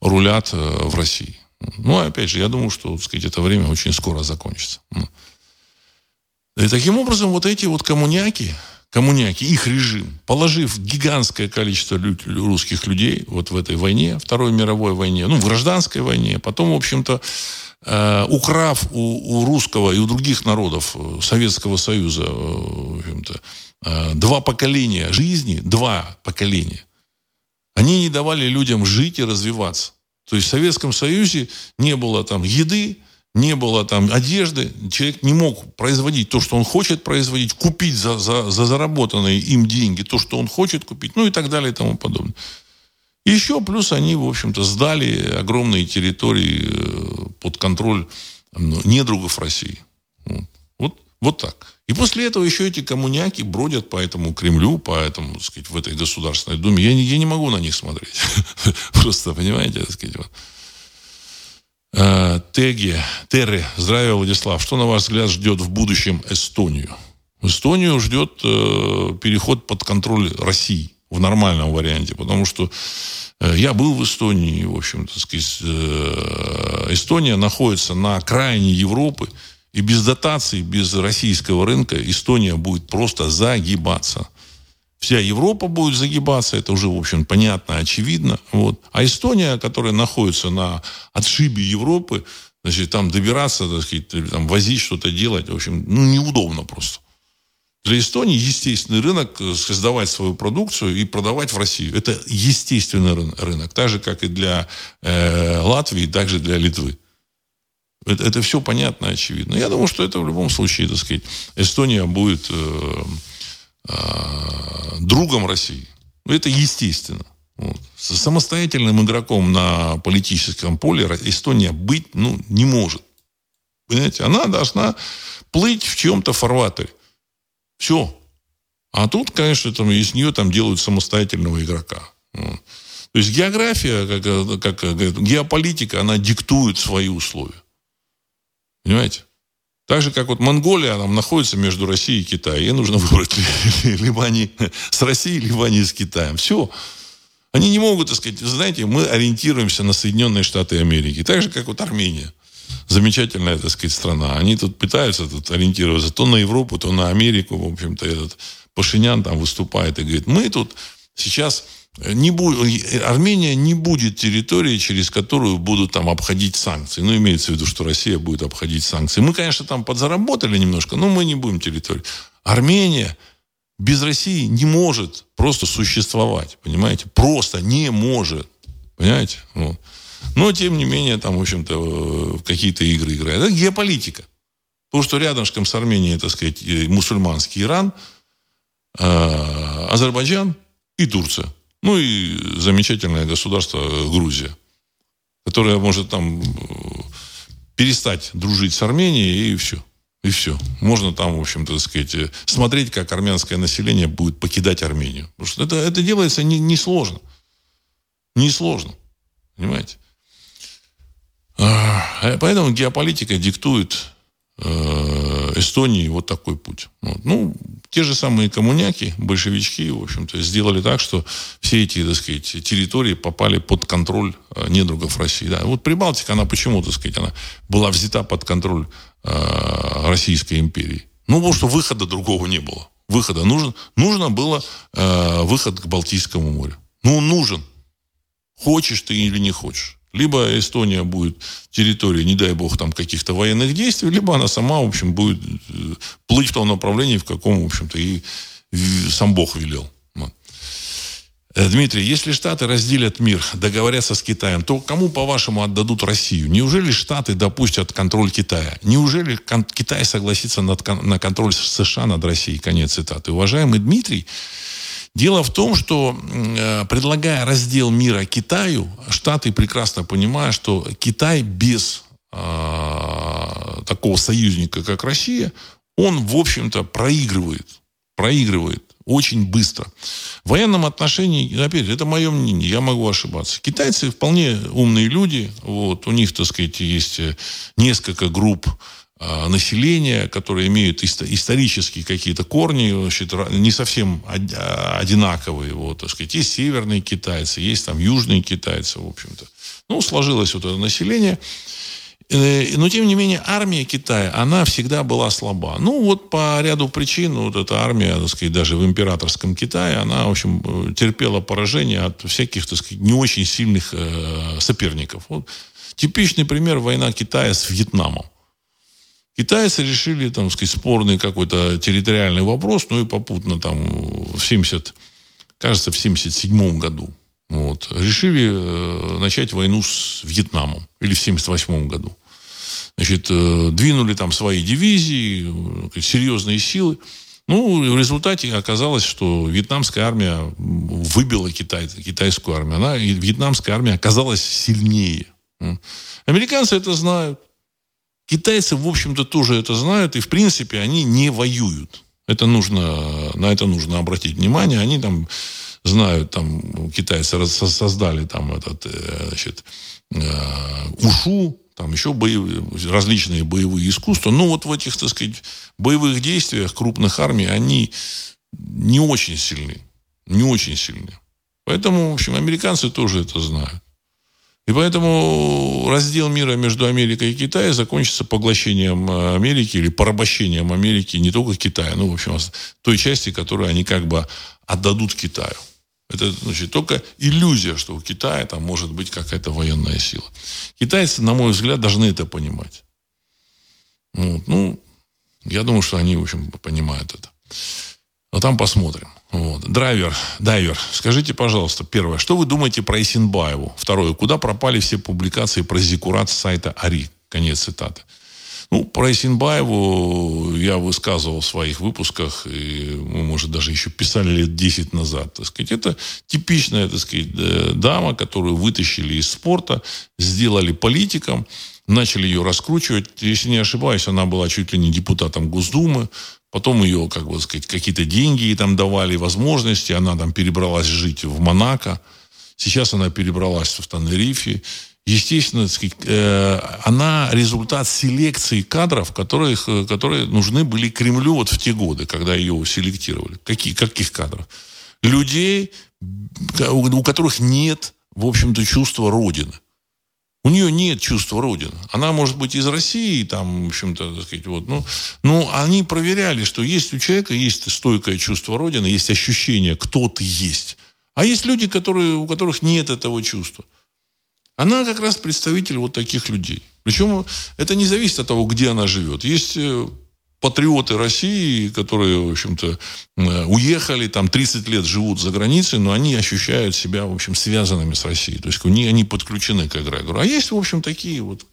рулят э, в России. Ну, опять же, я думаю, что, так сказать, это время очень скоро закончится. И таким образом, вот эти вот коммуняки, коммуняки, их режим, положив гигантское количество русских людей вот в этой войне, Второй мировой войне, ну, в гражданской войне, потом, в общем-то, э, украв у, у русского и у других народов э, Советского Союза, э, в общем-то, э, два поколения жизни, два поколения, они не давали людям жить и развиваться. То есть в Советском Союзе не было там еды, не было там одежды, человек не мог производить то, что он хочет производить, купить за, за, за заработанные им деньги то, что он хочет купить, ну и так далее и тому подобное. еще плюс они, в общем-то, сдали огромные территории э, под контроль недругов России. Вот, вот так. И после этого еще эти коммуняки бродят по этому Кремлю, по этому, так сказать, в этой Государственной Думе. Я не, я не могу на них смотреть. <laughs> Просто, понимаете, так сказать, вот. Теги, Терри, здравия, Владислав. Что, на ваш взгляд, ждет в будущем Эстонию? Эстонию ждет э, переход под контроль России в нормальном варианте, потому что э, я был в Эстонии, в общем-то, сказать, э, Эстония находится на окраине Европы, и без дотаций, без российского рынка Эстония будет просто загибаться вся Европа будет загибаться, это уже, в общем, понятно, очевидно. Вот. А Эстония, которая находится на отшибе Европы, значит, там добираться, так сказать, там, возить что-то делать, в общем, ну, неудобно просто. Для Эстонии естественный рынок э, создавать свою продукцию и продавать в Россию. Это естественный рынок, так же, как и для э, Латвии, так же для Литвы. Это, это все понятно, очевидно. Я думаю, что это в любом случае, так сказать, Эстония будет э, другом России. Это естественно. Вот. Самостоятельным игроком на политическом поле Эстония быть ну, не может. Понимаете? Она должна плыть в чем-то фарватере. Все. А тут, конечно, там, из нее там делают самостоятельного игрока. Вот. То есть география, как, как геополитика, она диктует свои условия. Понимаете? Так же, как вот Монголия, там находится между Россией и Китаем. Ей нужно выбрать <laughs> либо они с Россией, либо они с Китаем. Все. Они не могут, так сказать, знаете, мы ориентируемся на Соединенные Штаты Америки. Так же, как вот Армения. Замечательная, так сказать, страна. Они тут пытаются тут ориентироваться то на Европу, то на Америку. В общем-то, этот Пашинян там выступает и говорит, мы тут сейчас не будет, Армения не будет территорией, через которую будут там обходить санкции. Ну, имеется в виду, что Россия будет обходить санкции. Мы, конечно, там подзаработали немножко, но мы не будем территорией. Армения без России не может просто существовать, понимаете? Просто не может, понимаете? Вот. Но, тем не менее, там, в общем-то, какие-то игры играют. Это геополитика. Потому что рядом с Арменией, так сказать, мусульманский Иран, э, Азербайджан и Турция. Ну и замечательное государство Грузия, которое может там э, перестать дружить с Арменией и все. И все. Можно там, в общем-то, сказать, э, смотреть, как армянское население будет покидать Армению. Потому что это, это делается несложно. Не Несложно. Понимаете? А, поэтому геополитика диктует Э, Эстонии вот такой путь. Вот. Ну, те же самые коммуняки, большевички, в общем-то, сделали так, что все эти, так сказать, территории попали под контроль э, недругов России. Да. Вот Прибалтика, она почему, так сказать, она была взята под контроль э, Российской империи? Ну, потому что выхода другого не было. Выхода нужен, нужно было э, выход к Балтийскому морю. Ну, нужен. Хочешь ты или не хочешь. Либо Эстония будет территорией, не дай бог, там каких-то военных действий, либо она сама, в общем, будет э, плыть в том направлении, в каком, в общем-то, и сам Бог велел. Э, Дмитрий, если Штаты разделят мир, договорятся с Китаем, то кому, по-вашему, отдадут Россию? Неужели Штаты допустят контроль Китая? Неужели Китай согласится на контроль США над Россией? Конец цитаты. Уважаемый Дмитрий, дело в том, что э, предлагая раздел мира Китаю, Штаты прекрасно понимают, что Китай без э, такого союзника, как Россия, он, в общем-то, проигрывает. Проигрывает очень быстро. В военном отношении, опять же, это мое мнение, я могу ошибаться. Китайцы вполне умные люди, вот, у них, так сказать, есть э, несколько групп населения, которые имеют исторические какие-то корни, значит, не совсем одинаковые. Вот, так сказать. Есть северные китайцы, есть там южные китайцы, в общем-то. Ну, сложилось вот это население. Э, но, тем не менее, армия Китая, она всегда была слаба. Ну, вот по ряду причин, вот эта армия, так сказать, даже в императорском Китае, она, в общем, э, терпела поражение от всяких, так сказать, не очень сильных э, соперников. Вот типичный пример война Китая с Вьетнамом. Китайцы решили, там, сказать, спорный какой-то территориальный вопрос, ну и попутно там в 70, кажется, в 77 году вот, решили э, начать войну с Вьетнамом или в 78 году. Значит, э, двинули там свои дивизии, э, серьезные силы. Ну, в результате оказалось, что вьетнамская армия выбила Китай, китайскую армию. Она, вьетнамская армия оказалась сильнее. Американцы это знают. Китайцы, в общем-то, тоже это знают. И, в принципе, они не воюют. Это нужно, на это нужно обратить внимание. Они там знают, там китайцы создали там этот, значит, ушу, там еще боевые, различные боевые искусства. Но вот в этих, так сказать, боевых действиях крупных армий они не очень сильны. Не очень сильны. Поэтому, в общем, американцы тоже это знают. И поэтому раздел мира между Америкой и Китаем закончится поглощением Америки или порабощением Америки не только Китая, но, в общем, той части, которую они как бы отдадут Китаю. Это значит, только иллюзия, что у Китая там может быть какая-то военная сила. Китайцы, на мой взгляд, должны это понимать. Вот. Ну, я думаю, что они, в общем, понимают это. Но там посмотрим. Вот. Драйвер, дайвер, скажите, пожалуйста, первое, что вы думаете про Исинбаеву? Второе, куда пропали все публикации про зикурат с сайта АРИ? Конец цитаты. Ну, про Исинбаеву я высказывал в своих выпусках, и мы, может, даже еще писали лет 10 назад, так сказать. Это типичная, так сказать, э, дама, которую вытащили из спорта, сделали политиком, начали ее раскручивать. Если не ошибаюсь, она была чуть ли не депутатом Госдумы, Потом ее, как бы сказать, какие-то деньги ей там давали, возможности. Она там перебралась жить в Монако. Сейчас она перебралась в Тенерифе естественно, э, она результат селекции кадров, которые, которые нужны были Кремлю вот в те годы, когда ее селектировали. Какие, каких кадров? Людей, у которых нет, в общем-то, чувства Родины. У нее нет чувства Родины. Она может быть из России, там, в общем-то, так сказать, вот, ну, но они проверяли, что есть у человека есть стойкое чувство Родины, есть ощущение, кто ты есть. А есть люди, которые, у которых нет этого чувства. Она как раз представитель вот таких людей. Причем это не зависит от того, где она живет. Есть э, патриоты России, которые, в общем-то, э, уехали, там 30 лет живут за границей, но они ощущают себя, в общем, связанными с Россией. То есть они, они подключены к эгрегору. А есть, в общем, такие вот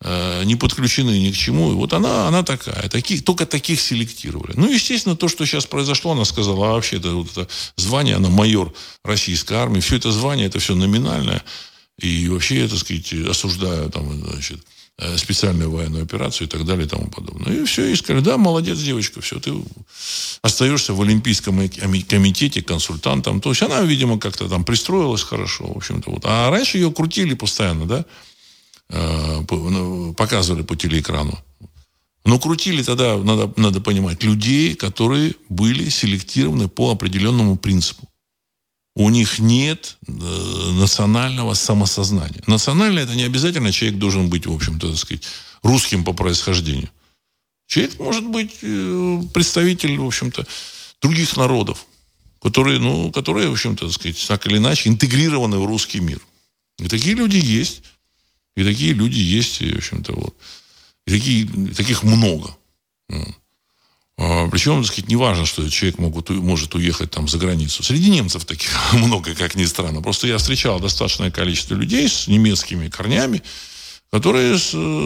э, не подключены ни к чему. И вот она, она такая. Таких, только таких селектировали. Ну, естественно, то, что сейчас произошло, она сказала, а вообще это, вот это звание, она майор российской армии, все это звание, это все номинальное. И вообще, так сказать, осуждаю там, значит, специальную военную операцию и так далее и тому подобное. И все, и сказали, да, молодец, девочка, все, ты остаешься в Олимпийском комитете консультантом. То есть она, видимо, как-то там пристроилась хорошо, в общем-то. Вот. А раньше ее крутили постоянно, да, э, ну, показывали по телеэкрану. Но крутили тогда, надо, надо понимать, людей, которые были селектированы по определенному принципу у них нет э, национального самосознания. Национальное это не обязательно человек должен быть, в общем-то, так сказать, русским по происхождению. Человек может быть э, представитель, в общем-то, других народов, которые, ну, которые, в общем-то, так сказать, так или иначе интегрированы в русский мир. И такие люди есть. И такие люди есть, и, в общем-то, вот. И такие, таких много. А, Причем, так сказать, не важно, что человек могут, может уехать там за границу. Среди немцев таких <laughs> много, как ни странно. Просто я встречал достаточное количество людей с немецкими корнями, которые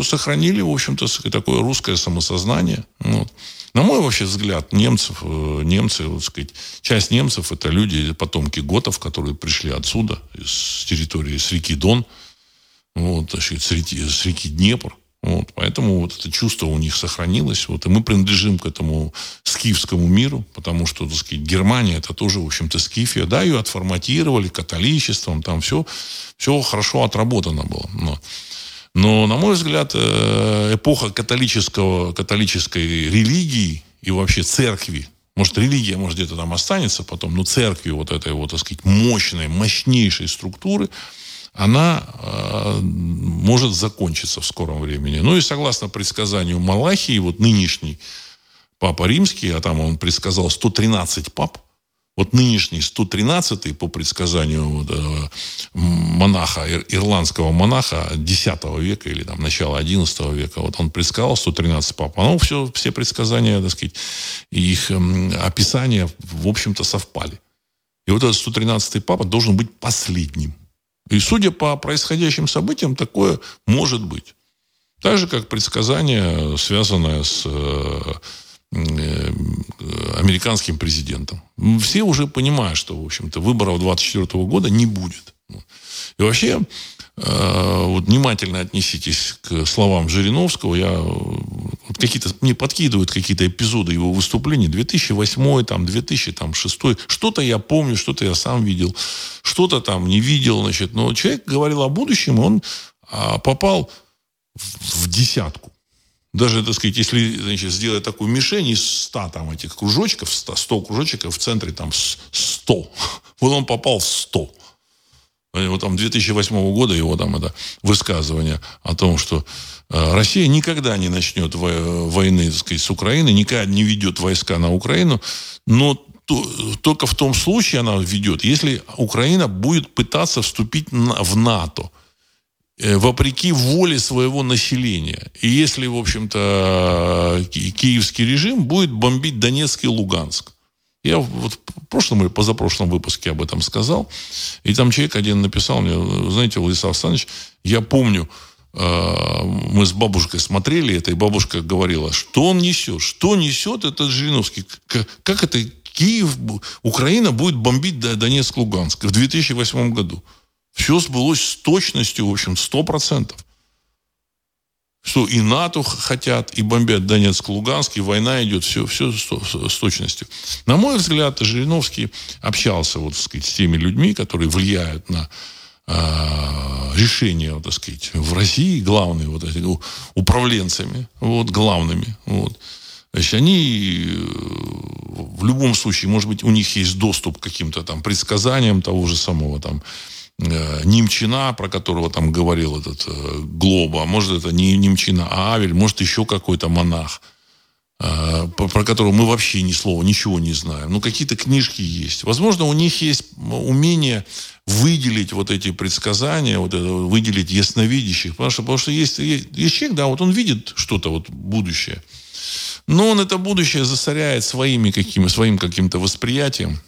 сохранили, в общем-то, такое русское самосознание. Вот. На мой вообще взгляд, немцев, э, немцы, вот сказать, часть немцев это люди, потомки готов, которые пришли отсюда, с территории, с реки Дон, вот, с, реки, с реки Днепр. Вот, поэтому вот это чувство у них сохранилось. Вот, и мы принадлежим к этому скифскому миру, потому что, так сказать, Германия это тоже, в общем-то, скифия. Да, ее отформатировали католичеством, там все, все хорошо отработано было. Но но, на мой взгляд, э, эпоха католического, католической религии и вообще церкви, может, религия, может, где-то там останется потом, но церкви вот этой вот, так сказать, мощной, мощнейшей структуры, она э, может закончиться в скором времени. Ну и согласно предсказанию Малахии, вот нынешний Папа Римский, а там он предсказал 113 пап, вот нынешний 113-й, по предсказанию вот, э, монаха, ирландского монаха X века или там начала XI века, вот он предсказал 113 пап. Оно все, все предсказания, так сказать, их э, описания, в общем-то, совпали. И вот этот 113-й папа должен быть последним. И судя по происходящим событиям, такое может быть. Так же, как предсказание, связанное с э, Э, американским президентом. Все уже понимают, что, в общем-то, выборов 24 года не будет. И вообще, вот внимательно отнеситесь к словам Жириновского. Я вот какие-то мне подкидывают какие-то эпизоды его выступлений 2008, там 2006. Что-то я помню, что-то я сам видел, что-то там не видел, значит. Но человек говорил о будущем, он а, попал в десятку даже, так сказать, если значит, сделать такую мишень из 100 там этих кружочков, 100, 100 кружочков, в центре там 100. <laughs> Вот он попал в 100. Вот там 2008 года его там это высказывание о том, что э, Россия никогда не начнет войны сказать, с Украиной, никогда не ведет войска на Украину, но только в том случае она ведет, если Украина будет пытаться вступить в НАТО – Э, вопреки воле своего населения. И если, в общем-то, киевский режим будет бомбить Донецк и Луганск. Я вот в прошлом или позапрошлом выпуске об этом сказал. И там человек один написал мне, знаете, Владислав Александрович, я помню, э, мы с бабушкой смотрели это, и бабушка говорила, что он несет, что несет этот Жириновский, как это Киев, Украина будет бомбить Донецк, Луганск в 2008 году. Все сбылось с точностью, в общем, 100%. Что и НАТО хотят, и бомбят Донецк, Луганск, и война идет, все, все с точностью. На мой взгляд, Жириновский общался вот, так сказать, с теми людьми, которые влияют на э, решения, вот, так сказать, в России, главные вот эти управленцами, вот, главными, вот. Значит, они э, в любом случае, может быть, у них есть доступ к каким-то там предсказаниям того же самого там Немчина, про которого там говорил этот э, Глоба, может это не Немчина, а Авель, может еще какой-то монах, э, про которого мы вообще ни слова, ничего не знаем. Ну, какие-то книжки есть. Возможно, у них есть умение выделить вот эти предсказания, вот это, выделить ясновидящих, потому что, потому что есть, есть, есть человек, да, вот он видит что-то, вот будущее, но он это будущее засоряет своими какими, своим каким-то восприятием,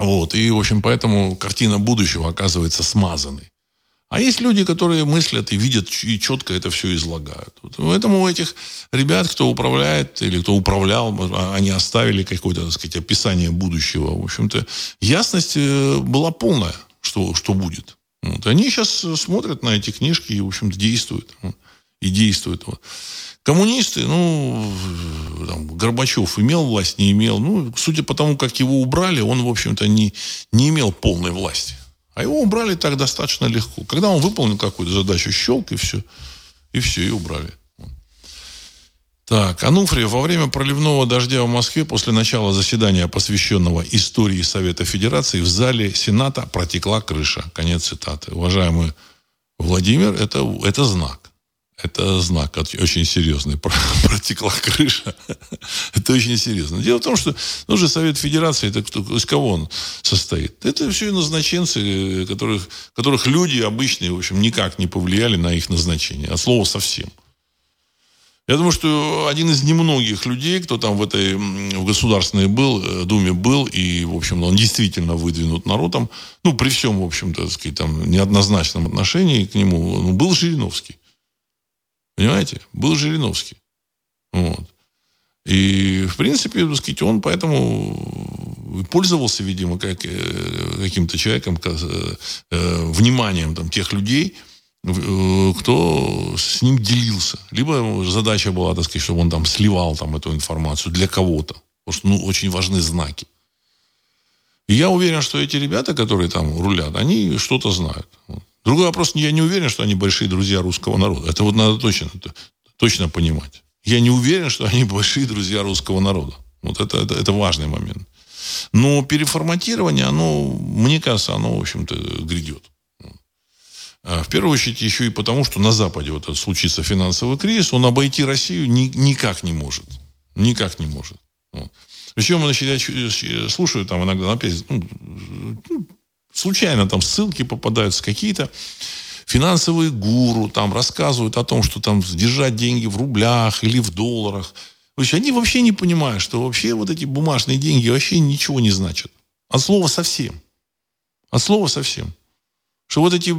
вот. И, в общем, поэтому картина будущего оказывается смазанной. А есть люди, которые мыслят и видят, и четко это все излагают. Вот. Поэтому у этих ребят, кто управляет или кто управлял, а, они оставили какое-то, так сказать, описание будущего. В общем-то, ясность э, была полная, что, что будет. Вот. Они сейчас смотрят на эти книжки и, в общем-то, действуют. И действуют. Вот. Коммунисты, ну, там, Горбачев имел власть, не имел. Ну, судя по тому, как его убрали, он, в общем-то, не, не имел полной власти. А его убрали так достаточно легко. Когда он выполнил какую-то задачу, щелк, и все. И все, и убрали. Так, Ануфриев во время проливного дождя в Москве после начала заседания, посвященного истории Совета Федерации, в зале Сената протекла крыша. Конец цитаты. Уважаемый Владимир, это, это знак. Это знак очень серьезный. <laughs> Протекла крыша. <laughs> это очень серьезно. Дело в том, что ну же Совет Федерации, это кто, из кого он состоит? Это все назначенцы, которых, которых люди обычные, в общем, никак не повлияли на их назначение. От слова совсем. Я думаю, что один из немногих людей, кто там в этой в Государственной был, э, Думе был, и, в общем, он действительно выдвинут народом, ну, при всем, в общем-то, сказать, там, неоднозначном отношении к нему, ну, был Жириновский. Понимаете? Был Жириновский. Вот. И, в принципе, так сказать, он поэтому пользовался, видимо, как, э, каким-то человеком, э, вниманием там, тех людей, Э, кто с ним делился. Либо задача была, так сказать, чтобы он там сливал там эту информацию для кого-то. Потому что, ну, очень важны знаки. И я уверен, что эти ребята, которые там рулят, они что-то знают. Другой вопрос, я не уверен, что они большие друзья русского народа. Это вот надо точно, точно понимать. Я не уверен, что они <laughs> большие друзья русского народа. Вот это, это, это важный момент. Но переформатирование, оно, мне кажется, оно, в общем-то, грядет. А, в первую очередь еще и потому, что на Западе вот случится финансовый кризис, он обойти Россию ни, никак не может. Никак не может. Вот. Причем, значит, я слушаю там иногда, опять, ну, ну, случайно там ссылки попадаются какие-то, финансовые гуру там рассказывают о том, что там держать деньги в рублях или в долларах. То есть они вообще не понимают, что вообще вот эти бумажные деньги вообще ничего не значат. От слова совсем. От слова совсем. Что вот эти,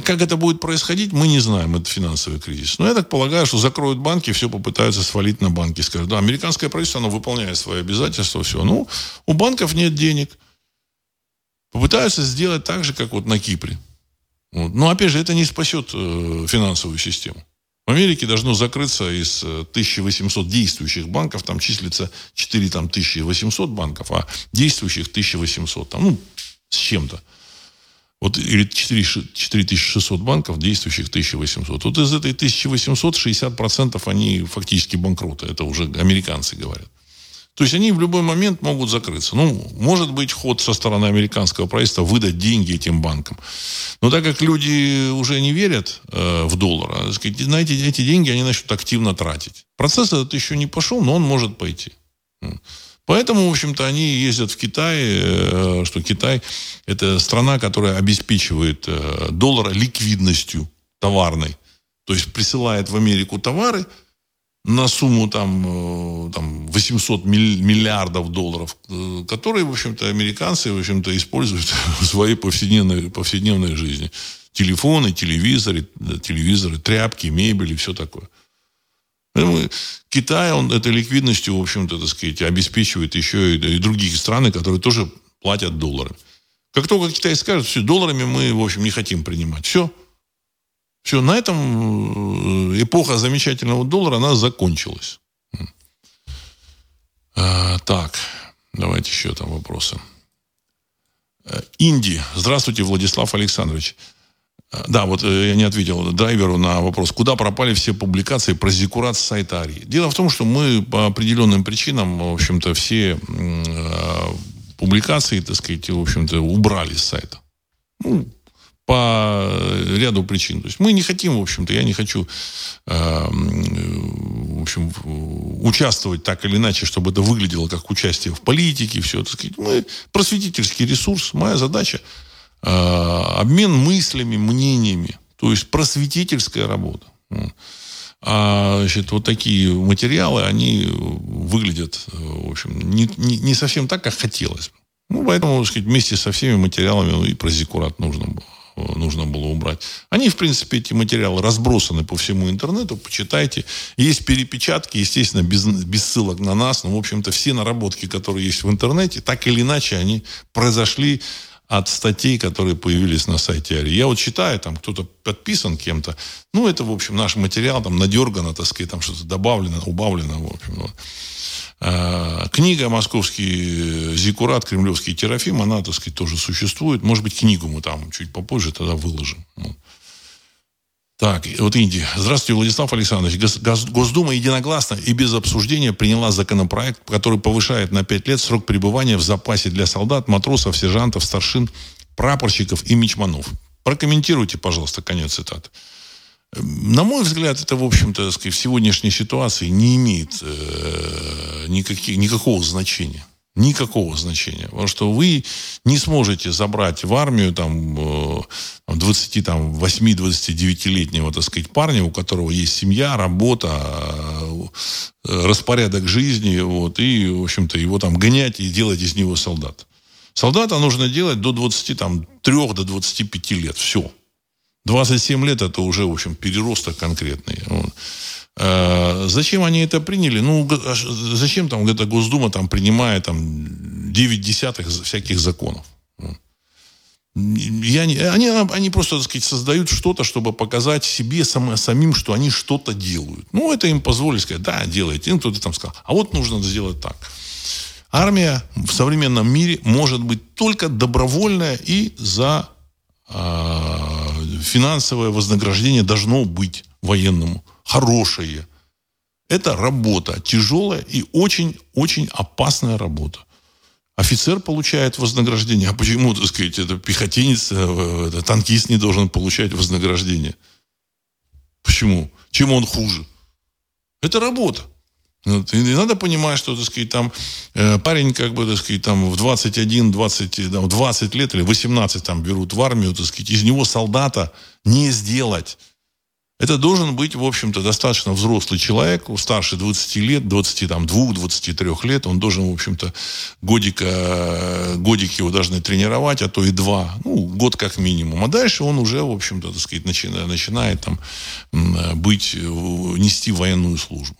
как это будет происходить, мы не знаем, это финансовый кризис. Но я так полагаю, что закроют банки, все попытаются свалить на банки. Скажут, да, американское правительство, оно выполняет свои обязательства, все. Ну, у банков нет денег. Попытаются сделать так же, как вот на Кипре. Вот. Но, опять же, это не спасет э, финансовую систему. В Америке должно закрыться из 1800 э, действующих банков, там числится 4 там, 1800 банков, а действующих 1800, там, ну, с чем-то. Вот или 4, 4600 банков, действующих 1800. Вот из этой 1800 60% они фактически банкроты. Это уже американцы говорят. То есть они в любой момент могут закрыться. Ну, может быть, ход со стороны американского правительства выдать деньги этим банкам. Но так как люди уже не верят э, в доллар, а, сказать, на эти, эти деньги они начнут активно тратить. Процесс этот еще не пошел, но он может пойти. Поэтому, в общем-то, они ездят в Китай, э, что Китай – это страна, которая обеспечивает э, доллар ликвидностью товарной. То есть присылает в Америку товары на сумму там, э, там 800 миллиардов долларов, которые, в общем-то, американцы, в общем-то, используют <laughs> в своей повседневной, повседневной жизни. Телефоны, телевизоры, телевизоры, тряпки, мебель и все такое. Поэтому Китай, он этой ликвидностью, в общем-то, так сказать, обеспечивает еще и, и другие страны, которые тоже платят долларами. Как только Китай скажет, все, долларами мы, в общем, не хотим принимать. Все. Все, на этом э, эпоха замечательного доллара, она закончилась. А, так, давайте еще там вопросы. Э, Инди. Здравствуйте, Владислав Александрович. Да, вот э, я не ответил драйверу на вопрос, куда пропали все публикации про Зикурат с сайта Арии. Дело в том, что мы по определенным причинам, в общем-то, все э, публикации, так сказать, в общем-то, убрали с сайта. Ну, по ряду причин. То есть мы не хотим, в общем-то, я не хочу, э, в общем, участвовать так или иначе, чтобы это выглядело как участие в политике, все, так сказать. Мы просветительский ресурс, моя задача – Э, обмен мыслями, мнениями. То есть просветительская работа. А значит, вот такие материалы, они выглядят, э, в общем, не, не, не совсем так, как хотелось. Ну, поэтому, так сказать, вместе со всеми материалами ну, и про Зиккурат нужно было нужно было убрать. Они, в принципе, эти материалы разбросаны по всему интернету, почитайте. Есть перепечатки, естественно, без, без ссылок на нас, но, в общем-то, все наработки, которые есть в интернете, так или иначе, они произошли от статей, которые появились на сайте Ари. Я вот читаю, там кто-то подписан кем-то. Ну, это, в общем, наш материал, там надергано, так сказать, там что-то добавлено, убавлено, в общем. Вот. А, книга «Московский зикурат», «Кремлевский терафим», она, так сказать, тоже существует. Может быть, книгу мы там чуть попозже тогда выложим. Вот. Так, вот Индия. Здравствуйте, Владислав Александрович. Госдума единогласно и без обсуждения приняла законопроект, который повышает на 5 лет срок пребывания в запасе для солдат, матросов, сержантов, старшин, прапорщиков и мичманов. Прокомментируйте, пожалуйста, конец цитаты. На мой взгляд, это, в общем-то, в сегодняшней ситуации не имеет э, никаких, никакого значения. Никакого значения. Потому что вы не сможете забрать в армию там 20, там, 8-29-летнего, так сказать, парня, у которого есть семья, работа, э, распорядок жизни, вот, и, в общем-то, его там гонять и делать из него солдата. Солдата нужно делать до 23 до 25 лет. Все. 27 лет это уже, в общем, переросток конкретный. Вот. Э, зачем они это приняли? Ну, а зачем там где-то Госдума там принимает там 9 десятых всяких законов? Я не, они, они просто, так сказать, создают что-то, чтобы показать себе сам, самим, что они что-то делают. Ну, это им позволили сказать, да, делайте. Им кто-то там сказал, а вот нужно сделать так. Армия в современном мире может быть только добровольная и за э, финансовое вознаграждение должно быть военному хорошее. Это работа, тяжелая и очень-очень опасная работа. Офицер получает вознаграждение. А почему, так сказать, это пехотинец, э, это танкист не должен получать вознаграждение? Почему? Чем он хуже? Это работа. Вот. И надо понимать, что, так сказать, там э, парень, как бы, так сказать, там в 21, 20, там, 20 лет или 18 там берут в армию, так сказать, из него солдата не сделать. Это должен быть, в общем-то, достаточно взрослый человек, старше 20 лет, 22-23 лет. Он должен, в общем-то, годика, годик его должны тренировать, а то и два. Ну, год как минимум. А дальше он уже, в общем-то, так сказать, начинает, начинает там быть, нести военную службу.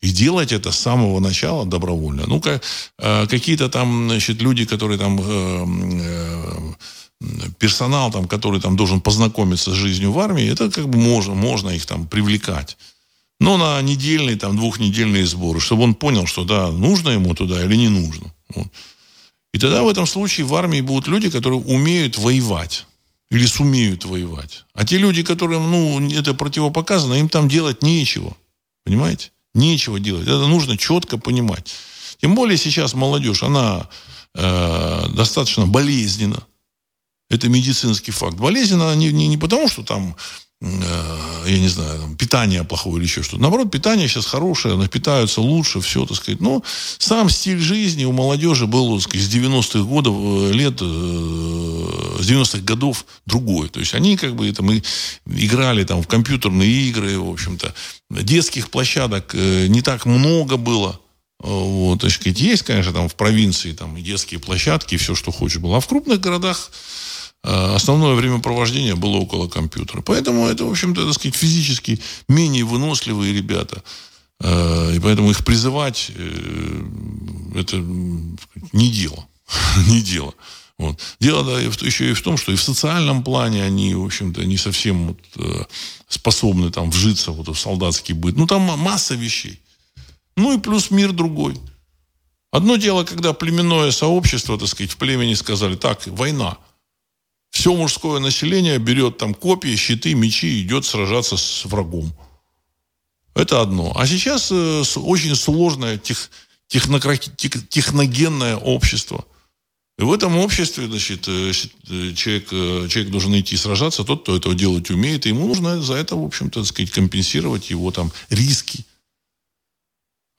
И делать это с самого начала добровольно. Ну, как, э, какие-то там, значит, люди, которые там э, э, персонал, там, который там должен познакомиться с жизнью в армии, это как бы можно, можно их там привлекать. Но на недельные, там, двухнедельные сборы, чтобы он понял, что да, нужно ему туда или не нужно. Вот. И тогда в этом случае в армии будут люди, которые умеют воевать или сумеют воевать. А те люди, которым, ну, это противопоказано, им там делать нечего. Понимаете? Нечего делать. Это нужно четко понимать. Тем более сейчас молодежь, она э, достаточно болезненна. Это медицинский факт. Болезнь, она не, не, не потому, что там, э, я не знаю, там, питание плохое или еще что-то. Наоборот, питание сейчас хорошее, они питаются лучше, все, так сказать. Но сам стиль жизни у молодежи был, так сказать, с 90-х годов, э, лет, э, с 90-х годов другой. То есть они как бы это мы играли там в компьютерные игры, в общем-то. Детских площадок не так много было. Вот, то есть, есть, конечно, там в провинции там детские площадки, все, что хочешь было. А в крупных городах основное времяпровождение было около компьютера. Поэтому это, в общем-то, так сказать, физически менее выносливые ребята. Э, и поэтому их призывать э, это не дело. <laughs> не дело. Вот. Дело да, еще и в том, что и в социальном плане они, в общем-то, не совсем вот, способны там вжиться вот, в солдатский быт. Ну, там масса вещей. Ну и плюс мир другой. Одно дело, когда племенное сообщество, так сказать, в племени сказали, так, война – все мужское население берет там копии, щиты, мечи, идет сражаться с врагом. Это одно. А сейчас э, очень сложное тех, техногенное общество. И в этом обществе, значит, э, э, человек, человек должен идти сражаться, тот, кто этого делать умеет, и ему нужно за это, в общем-то, сказать, компенсировать его там риски.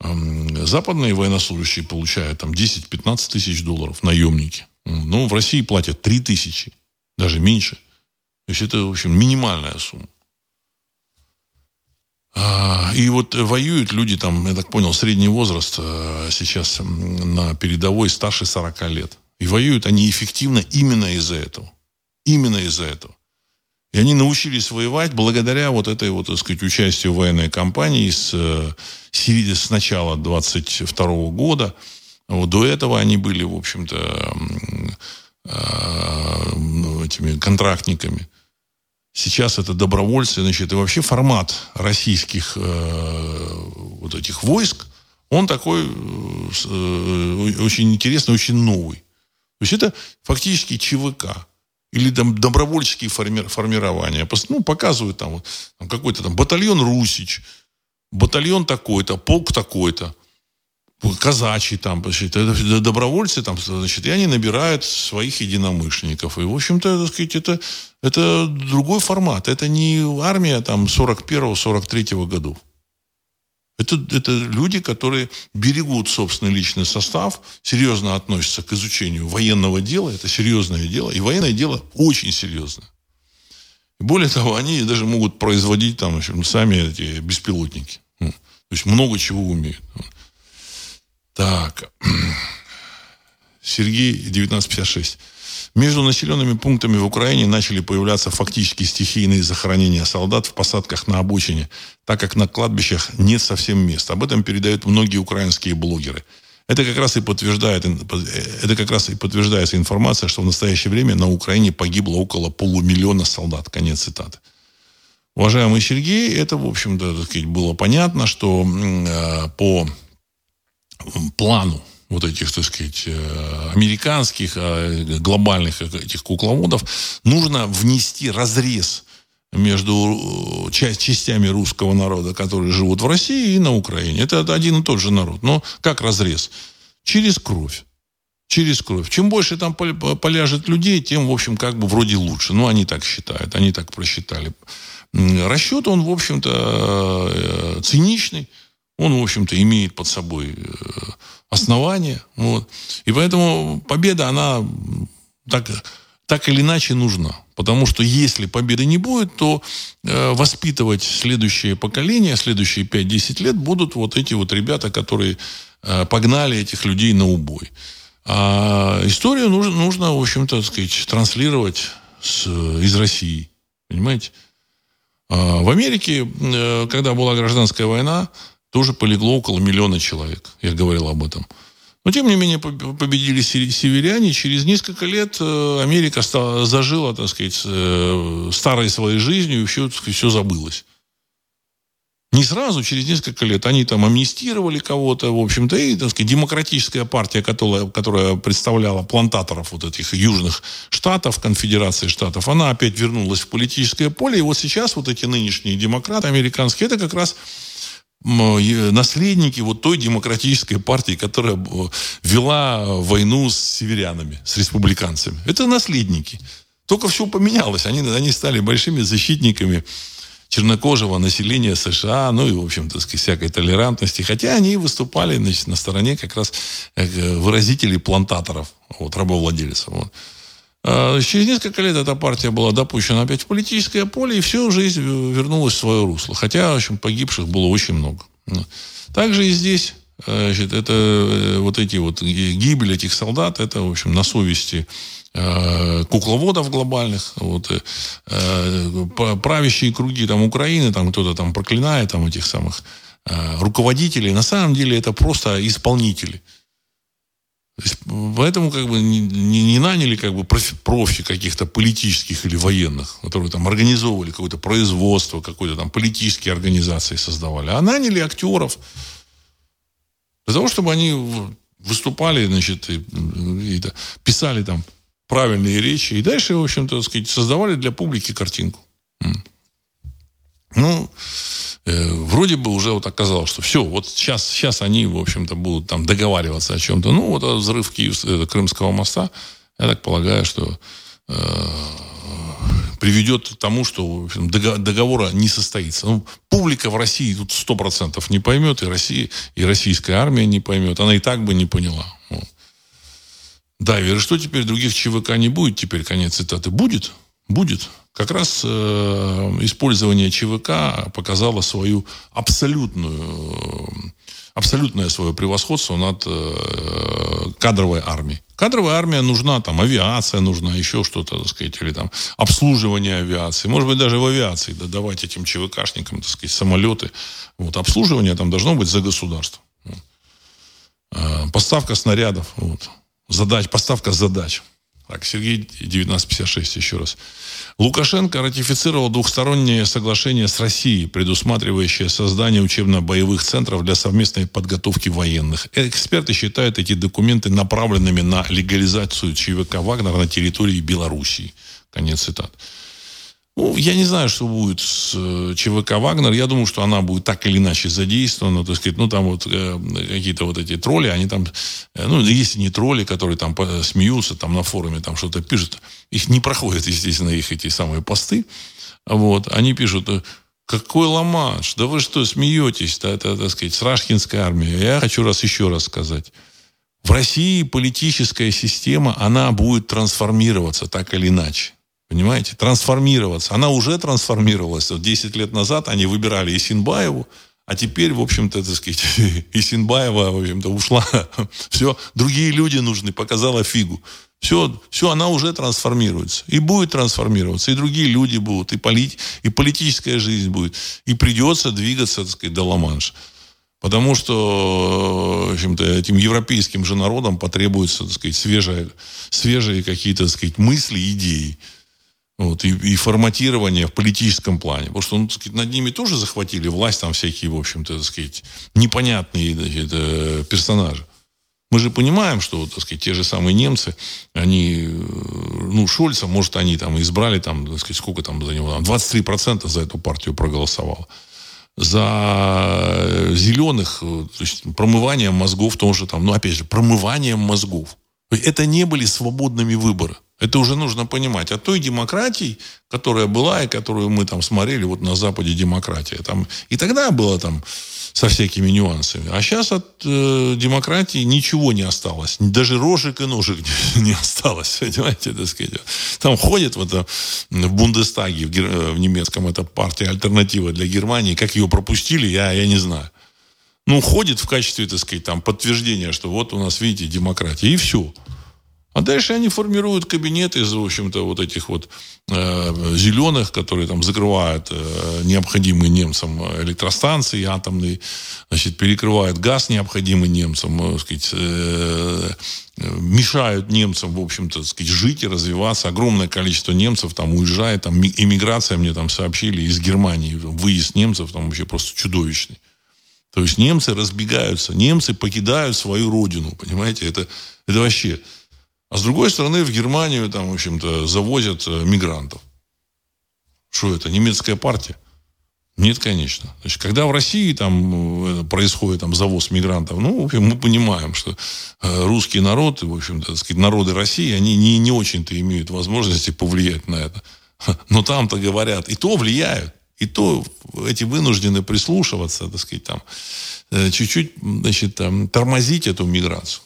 Западные военнослужащие получают там 10-15 тысяч долларов, наемники. Ну, в России платят 3 тысячи даже меньше. То есть это, в общем, минимальная сумма. А, и вот воюют люди там, я так понял, средний возраст э, сейчас на передовой старше 40 лет. И воюют они эффективно именно из-за этого. Именно из-за этого. И они научились воевать благодаря вот этой вот, так сказать, участию военной кампании с, э, с начала 22 года. Вот до этого они были, в общем-то, этими контрактниками. Сейчас это добровольцы, значит, и вообще формат российских э, вот этих войск, он такой э, очень интересный, очень новый. То есть это фактически ЧВК или там добровольческие форми, формирования. Ну, показывают там, вот, там какой-то там батальон Русич, батальон такой-то, полк такой-то казачьи там, значит, добровольцы там, значит, и они набирают своих единомышленников. И, в общем-то, так сказать, это, это другой формат. Это не армия там 41-43 годов. Это, это люди, которые берегут собственный личный состав, серьезно относятся к изучению военного дела. Это серьезное дело. И военное дело очень серьезное. Более того, они даже могут производить там общем, сами эти беспилотники. Ну, то есть много чего умеют. Так. Сергей, 1956. Между населенными пунктами в Украине начали появляться фактически стихийные захоронения солдат в посадках на обочине, так как на кладбищах нет совсем мест. Об этом передают многие украинские блогеры. Это как раз и подтверждает, это как раз и подтверждается информация, что в настоящее время на Украине погибло около полумиллиона солдат. Конец цитаты. Уважаемый Сергей, это, в общем-то, было понятно, что э, по плану вот этих, так сказать, э, американских, э, глобальных этих кукловодов, нужно внести разрез между э, частями русского народа, которые живут в России и на Украине. Это один и тот же народ. Но как разрез? Через кровь. Через кровь. Чем больше там поляжет людей, тем, в общем, как бы вроде лучше. Ну, они так считают, они так просчитали. Расчет, он, в общем-то, циничный. Он, в общем-то, имеет под собой основания. Вот. И поэтому победа, она так, так или иначе нужна. Потому что если победы не будет, то э, воспитывать следующее поколение, следующие 5-10 лет будут вот эти вот ребята, которые э, погнали этих людей на убой. А историю нужно, нужно в общем-то, сказать, транслировать с, из России. Понимаете? А в Америке, э, когда была гражданская война, тоже полегло около миллиона человек. Я говорил об этом. Но, тем не менее, победили северяне. Через несколько лет э, Америка стала, зажила, так сказать, э, старой своей жизнью, и все, сказать, все забылось. Не сразу, через несколько лет они там амнистировали кого-то, в общем-то, и, так сказать, демократическая партия, которая, которая представляла плантаторов вот этих южных штатов, конфедерации штатов, она опять вернулась в политическое поле, и вот сейчас вот эти нынешние демократы американские, это как раз наследники вот той демократической партии, которая вела войну с северянами, с республиканцами. Это наследники. Только все поменялось. Они, они стали большими защитниками чернокожего населения США, ну и, в общем-то, всякой толерантности. Хотя они выступали значит, на стороне как раз э, выразителей плантаторов, вот, рабовладельцев. Вот. А, через несколько лет эта партия была допущена опять в политическое поле, и всю жизнь вернулась в свое русло. Хотя, в общем, погибших было очень много. Ну, также и здесь значит, это э, вот эти вот гибель этих солдат, это, в общем, на совести э, кукловодов глобальных, вот, э, правящие круги там Украины, там кто-то там проклинает там этих самых руководителей. На самом деле это просто исполнители. Поэтому как бы не, не, наняли как бы профи, профи каких-то политических или военных, которые там организовывали какое-то производство, какой-то там политические организации создавали, а наняли актеров для того, чтобы они выступали, значит, и, и писали там правильные речи, и дальше, в общем-то, сказать, создавали для публики картинку. Ну, э, вроде бы уже вот оказалось, что все, вот сейчас, сейчас они, в общем-то, будут там договариваться о чем-то. Ну, вот взрыв Киев, э, Крымского моста, я так полагаю, что э, приведет к тому, что в общем, договора не состоится. Ну, публика в России тут сто процентов не поймет, и Россия, и российская армия не поймет. Она и так бы не поняла. Вот. Да, и что теперь других ЧВК не будет? Теперь конец цитаты. Будет? Будет. Как раз э, использование ЧВК показало свою абсолютную, абсолютное свое превосходство над э, кадровой армией. Кадровая армия нужна, там, авиация нужна, еще что-то, так сказать, или там обслуживание авиации. Может быть, даже в авиации да, давать этим ЧВКшникам, так сказать, самолеты. Вот, обслуживание там должно быть за государство. Э, поставка снарядов, вот. задач, поставка задач. Так, Сергей 1956 еще раз. Лукашенко ратифицировал двухстороннее соглашение с Россией, предусматривающее создание учебно-боевых центров для совместной подготовки военных. Эксперты считают эти документы направленными на легализацию ЧВК «Вагнер» на территории Белоруссии. Конец цитат. Ну, я не знаю, что будет с э, ЧВК «Вагнер». Я думаю, что она будет так или иначе задействована. То есть, ну, там вот э, какие-то вот эти тролли, они там, э, ну, если не тролли, которые там смеются, там на форуме там что-то пишут, их не проходят, <laughs> естественно, их эти самые посты. Вот, они пишут, Какой Ла-Манш? Да вы что, смеетесь? Это, так сказать, с Рашкинской армией. Я хочу раз еще раз сказать. В России политическая система, она будет трансформироваться так или иначе. Понимаете? Трансформироваться. Она уже трансформировалась. Вот 10 лет назад они выбирали Исинбаеву, а теперь, в общем-то, так сказать, <laughs> Исинбаева, в общем-то, ушла. <laughs> Все, другие люди нужны, показала фигу. Все, все, она уже трансформируется. И будет трансформироваться. И другие люди будут. И, полит, и политическая жизнь будет. И придется двигаться, так сказать, до Ла-Манша. Потому что, в общем-то, этим европейским же народам потребуются, так сказать, свежие, свежие какие-то, так сказать, мысли, идеи. Вот, и, и форматирование в политическом плане. Потому что ну, сказать, над ними тоже захватили власть, там всякие, в общем-то, так сказать, непонятные значит, э, персонажи. Мы же понимаем, что, так сказать, те же самые немцы, они, э, ну, Шольца, может, они там избрали, там, так сказать, сколько там за него, там, 23% за эту партию проголосовало. За зеленых, э, то есть промыванием мозгов тоже там, ну, опять же, промыванием мозгов. Это не были свободными выборы. Это уже нужно понимать. От той демократии, которая была и которую мы там смотрели вот на Западе демократия. Там, и тогда было там со всякими нюансами. А сейчас от э, демократии ничего не осталось. Даже рожек и ножек <laughs> не, не осталось. Понимаете, так сказать. Там ходит вот э, в Бундестаге, в, в немецком, эта партия альтернатива для Германии. Как ее пропустили, я, я не знаю. Ну, ходит в качестве, так сказать, там, подтверждения, что вот у нас, видите, демократия. И все. А дальше они формируют кабинет из, в общем-то, вот этих вот э, зеленых, которые там закрывают э, необходимые немцам электростанции атомные, значит, перекрывают газ, необходимый немцам, э, сказать, э, мешают немцам, в общем-то, сказать, жить и развиваться. Огромное количество немцев там уезжает, там иммиграция, мне там сообщили, из Германии, выезд немцев там вообще просто чудовищный. То есть немцы разбегаются, немцы покидают свою родину, понимаете, это, это вообще... А с другой стороны, в Германию там, в общем-то, завозят э, мигрантов. Что это, немецкая партия? Нет, конечно. Значит, когда в России там э, происходит там, завоз мигрантов, ну, в общем, мы понимаем, что э, русский народ, в общем-то, так сказать, народы России, они не, не очень-то имеют возможности повлиять на это. <laughs> Но там-то говорят, и то влияют, и то эти вынуждены прислушиваться, так сказать, там, чуть-чуть, значит, там, тормозить эту миграцию.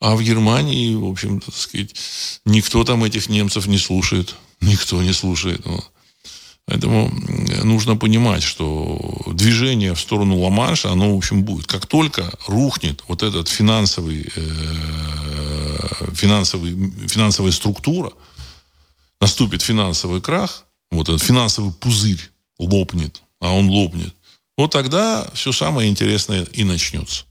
А в Германии, в общем-то, так сказать, никто там этих немцев не слушает. Никто не слушает. Поэтому нужно понимать, что движение в сторону Ла-Манша, оно, в общем, будет. Как только рухнет вот этот финансовый, э, финансовый, финансовая структура, наступит финансовый крах, вот этот финансовый пузырь лопнет, а он лопнет, вот тогда все самое интересное и начнется.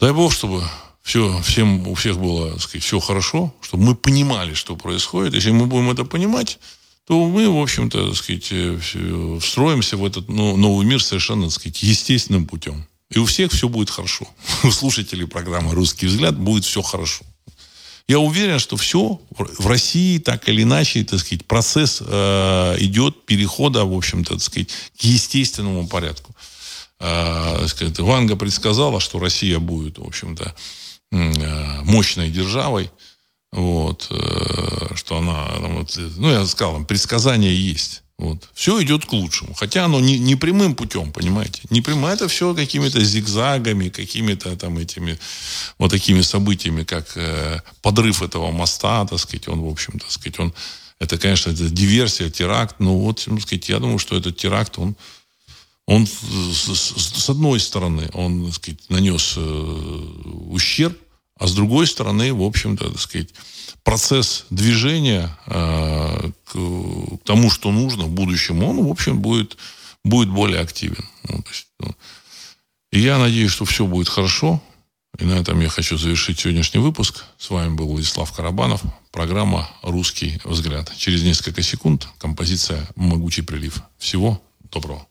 Дай Бог, чтобы все, всем, у всех было, так сказать, все хорошо, чтобы мы понимали, что происходит. Если мы будем это понимать, то мы, в общем-то, так сказать, э, встроимся в этот ну, новый мир совершенно, так сказать, естественным путем. И у всех все будет хорошо. <laughs> У слушателей программы «Русский взгляд» будет все хорошо. Я уверен, что все в России так или иначе, так сказать, процесс э, идет перехода, в общем-то, так сказать, к естественному порядку. Э, Ванга предсказала, что Россия будет, в общем-то, э, мощной державой, вот, э, что она, вот, ну, я сказал, предсказания есть. Вот. Все идет к лучшему. Хотя оно не, не прямым путем, понимаете? Не прямым. Это все какими-то зигзагами, какими-то там этими вот такими событиями, как э, подрыв этого моста, так сказать, он, в общем, так сказать, он, это, конечно, это диверсия, теракт. Ну, вот, так сказать, я думаю, что этот теракт, он он, с одной стороны, он, так сказать, нанес э, ущерб, а с другой стороны, в общем-то, так сказать, процесс движения э, к тому, что нужно в будущем, он, в общем, будет, будет более активен. Ну, ну, и я надеюсь, что все будет хорошо. И на этом я хочу завершить сегодняшний выпуск. С вами был Владислав Карабанов. Программа «Русский взгляд». Через несколько секунд композиция «Могучий прилив». Всего доброго.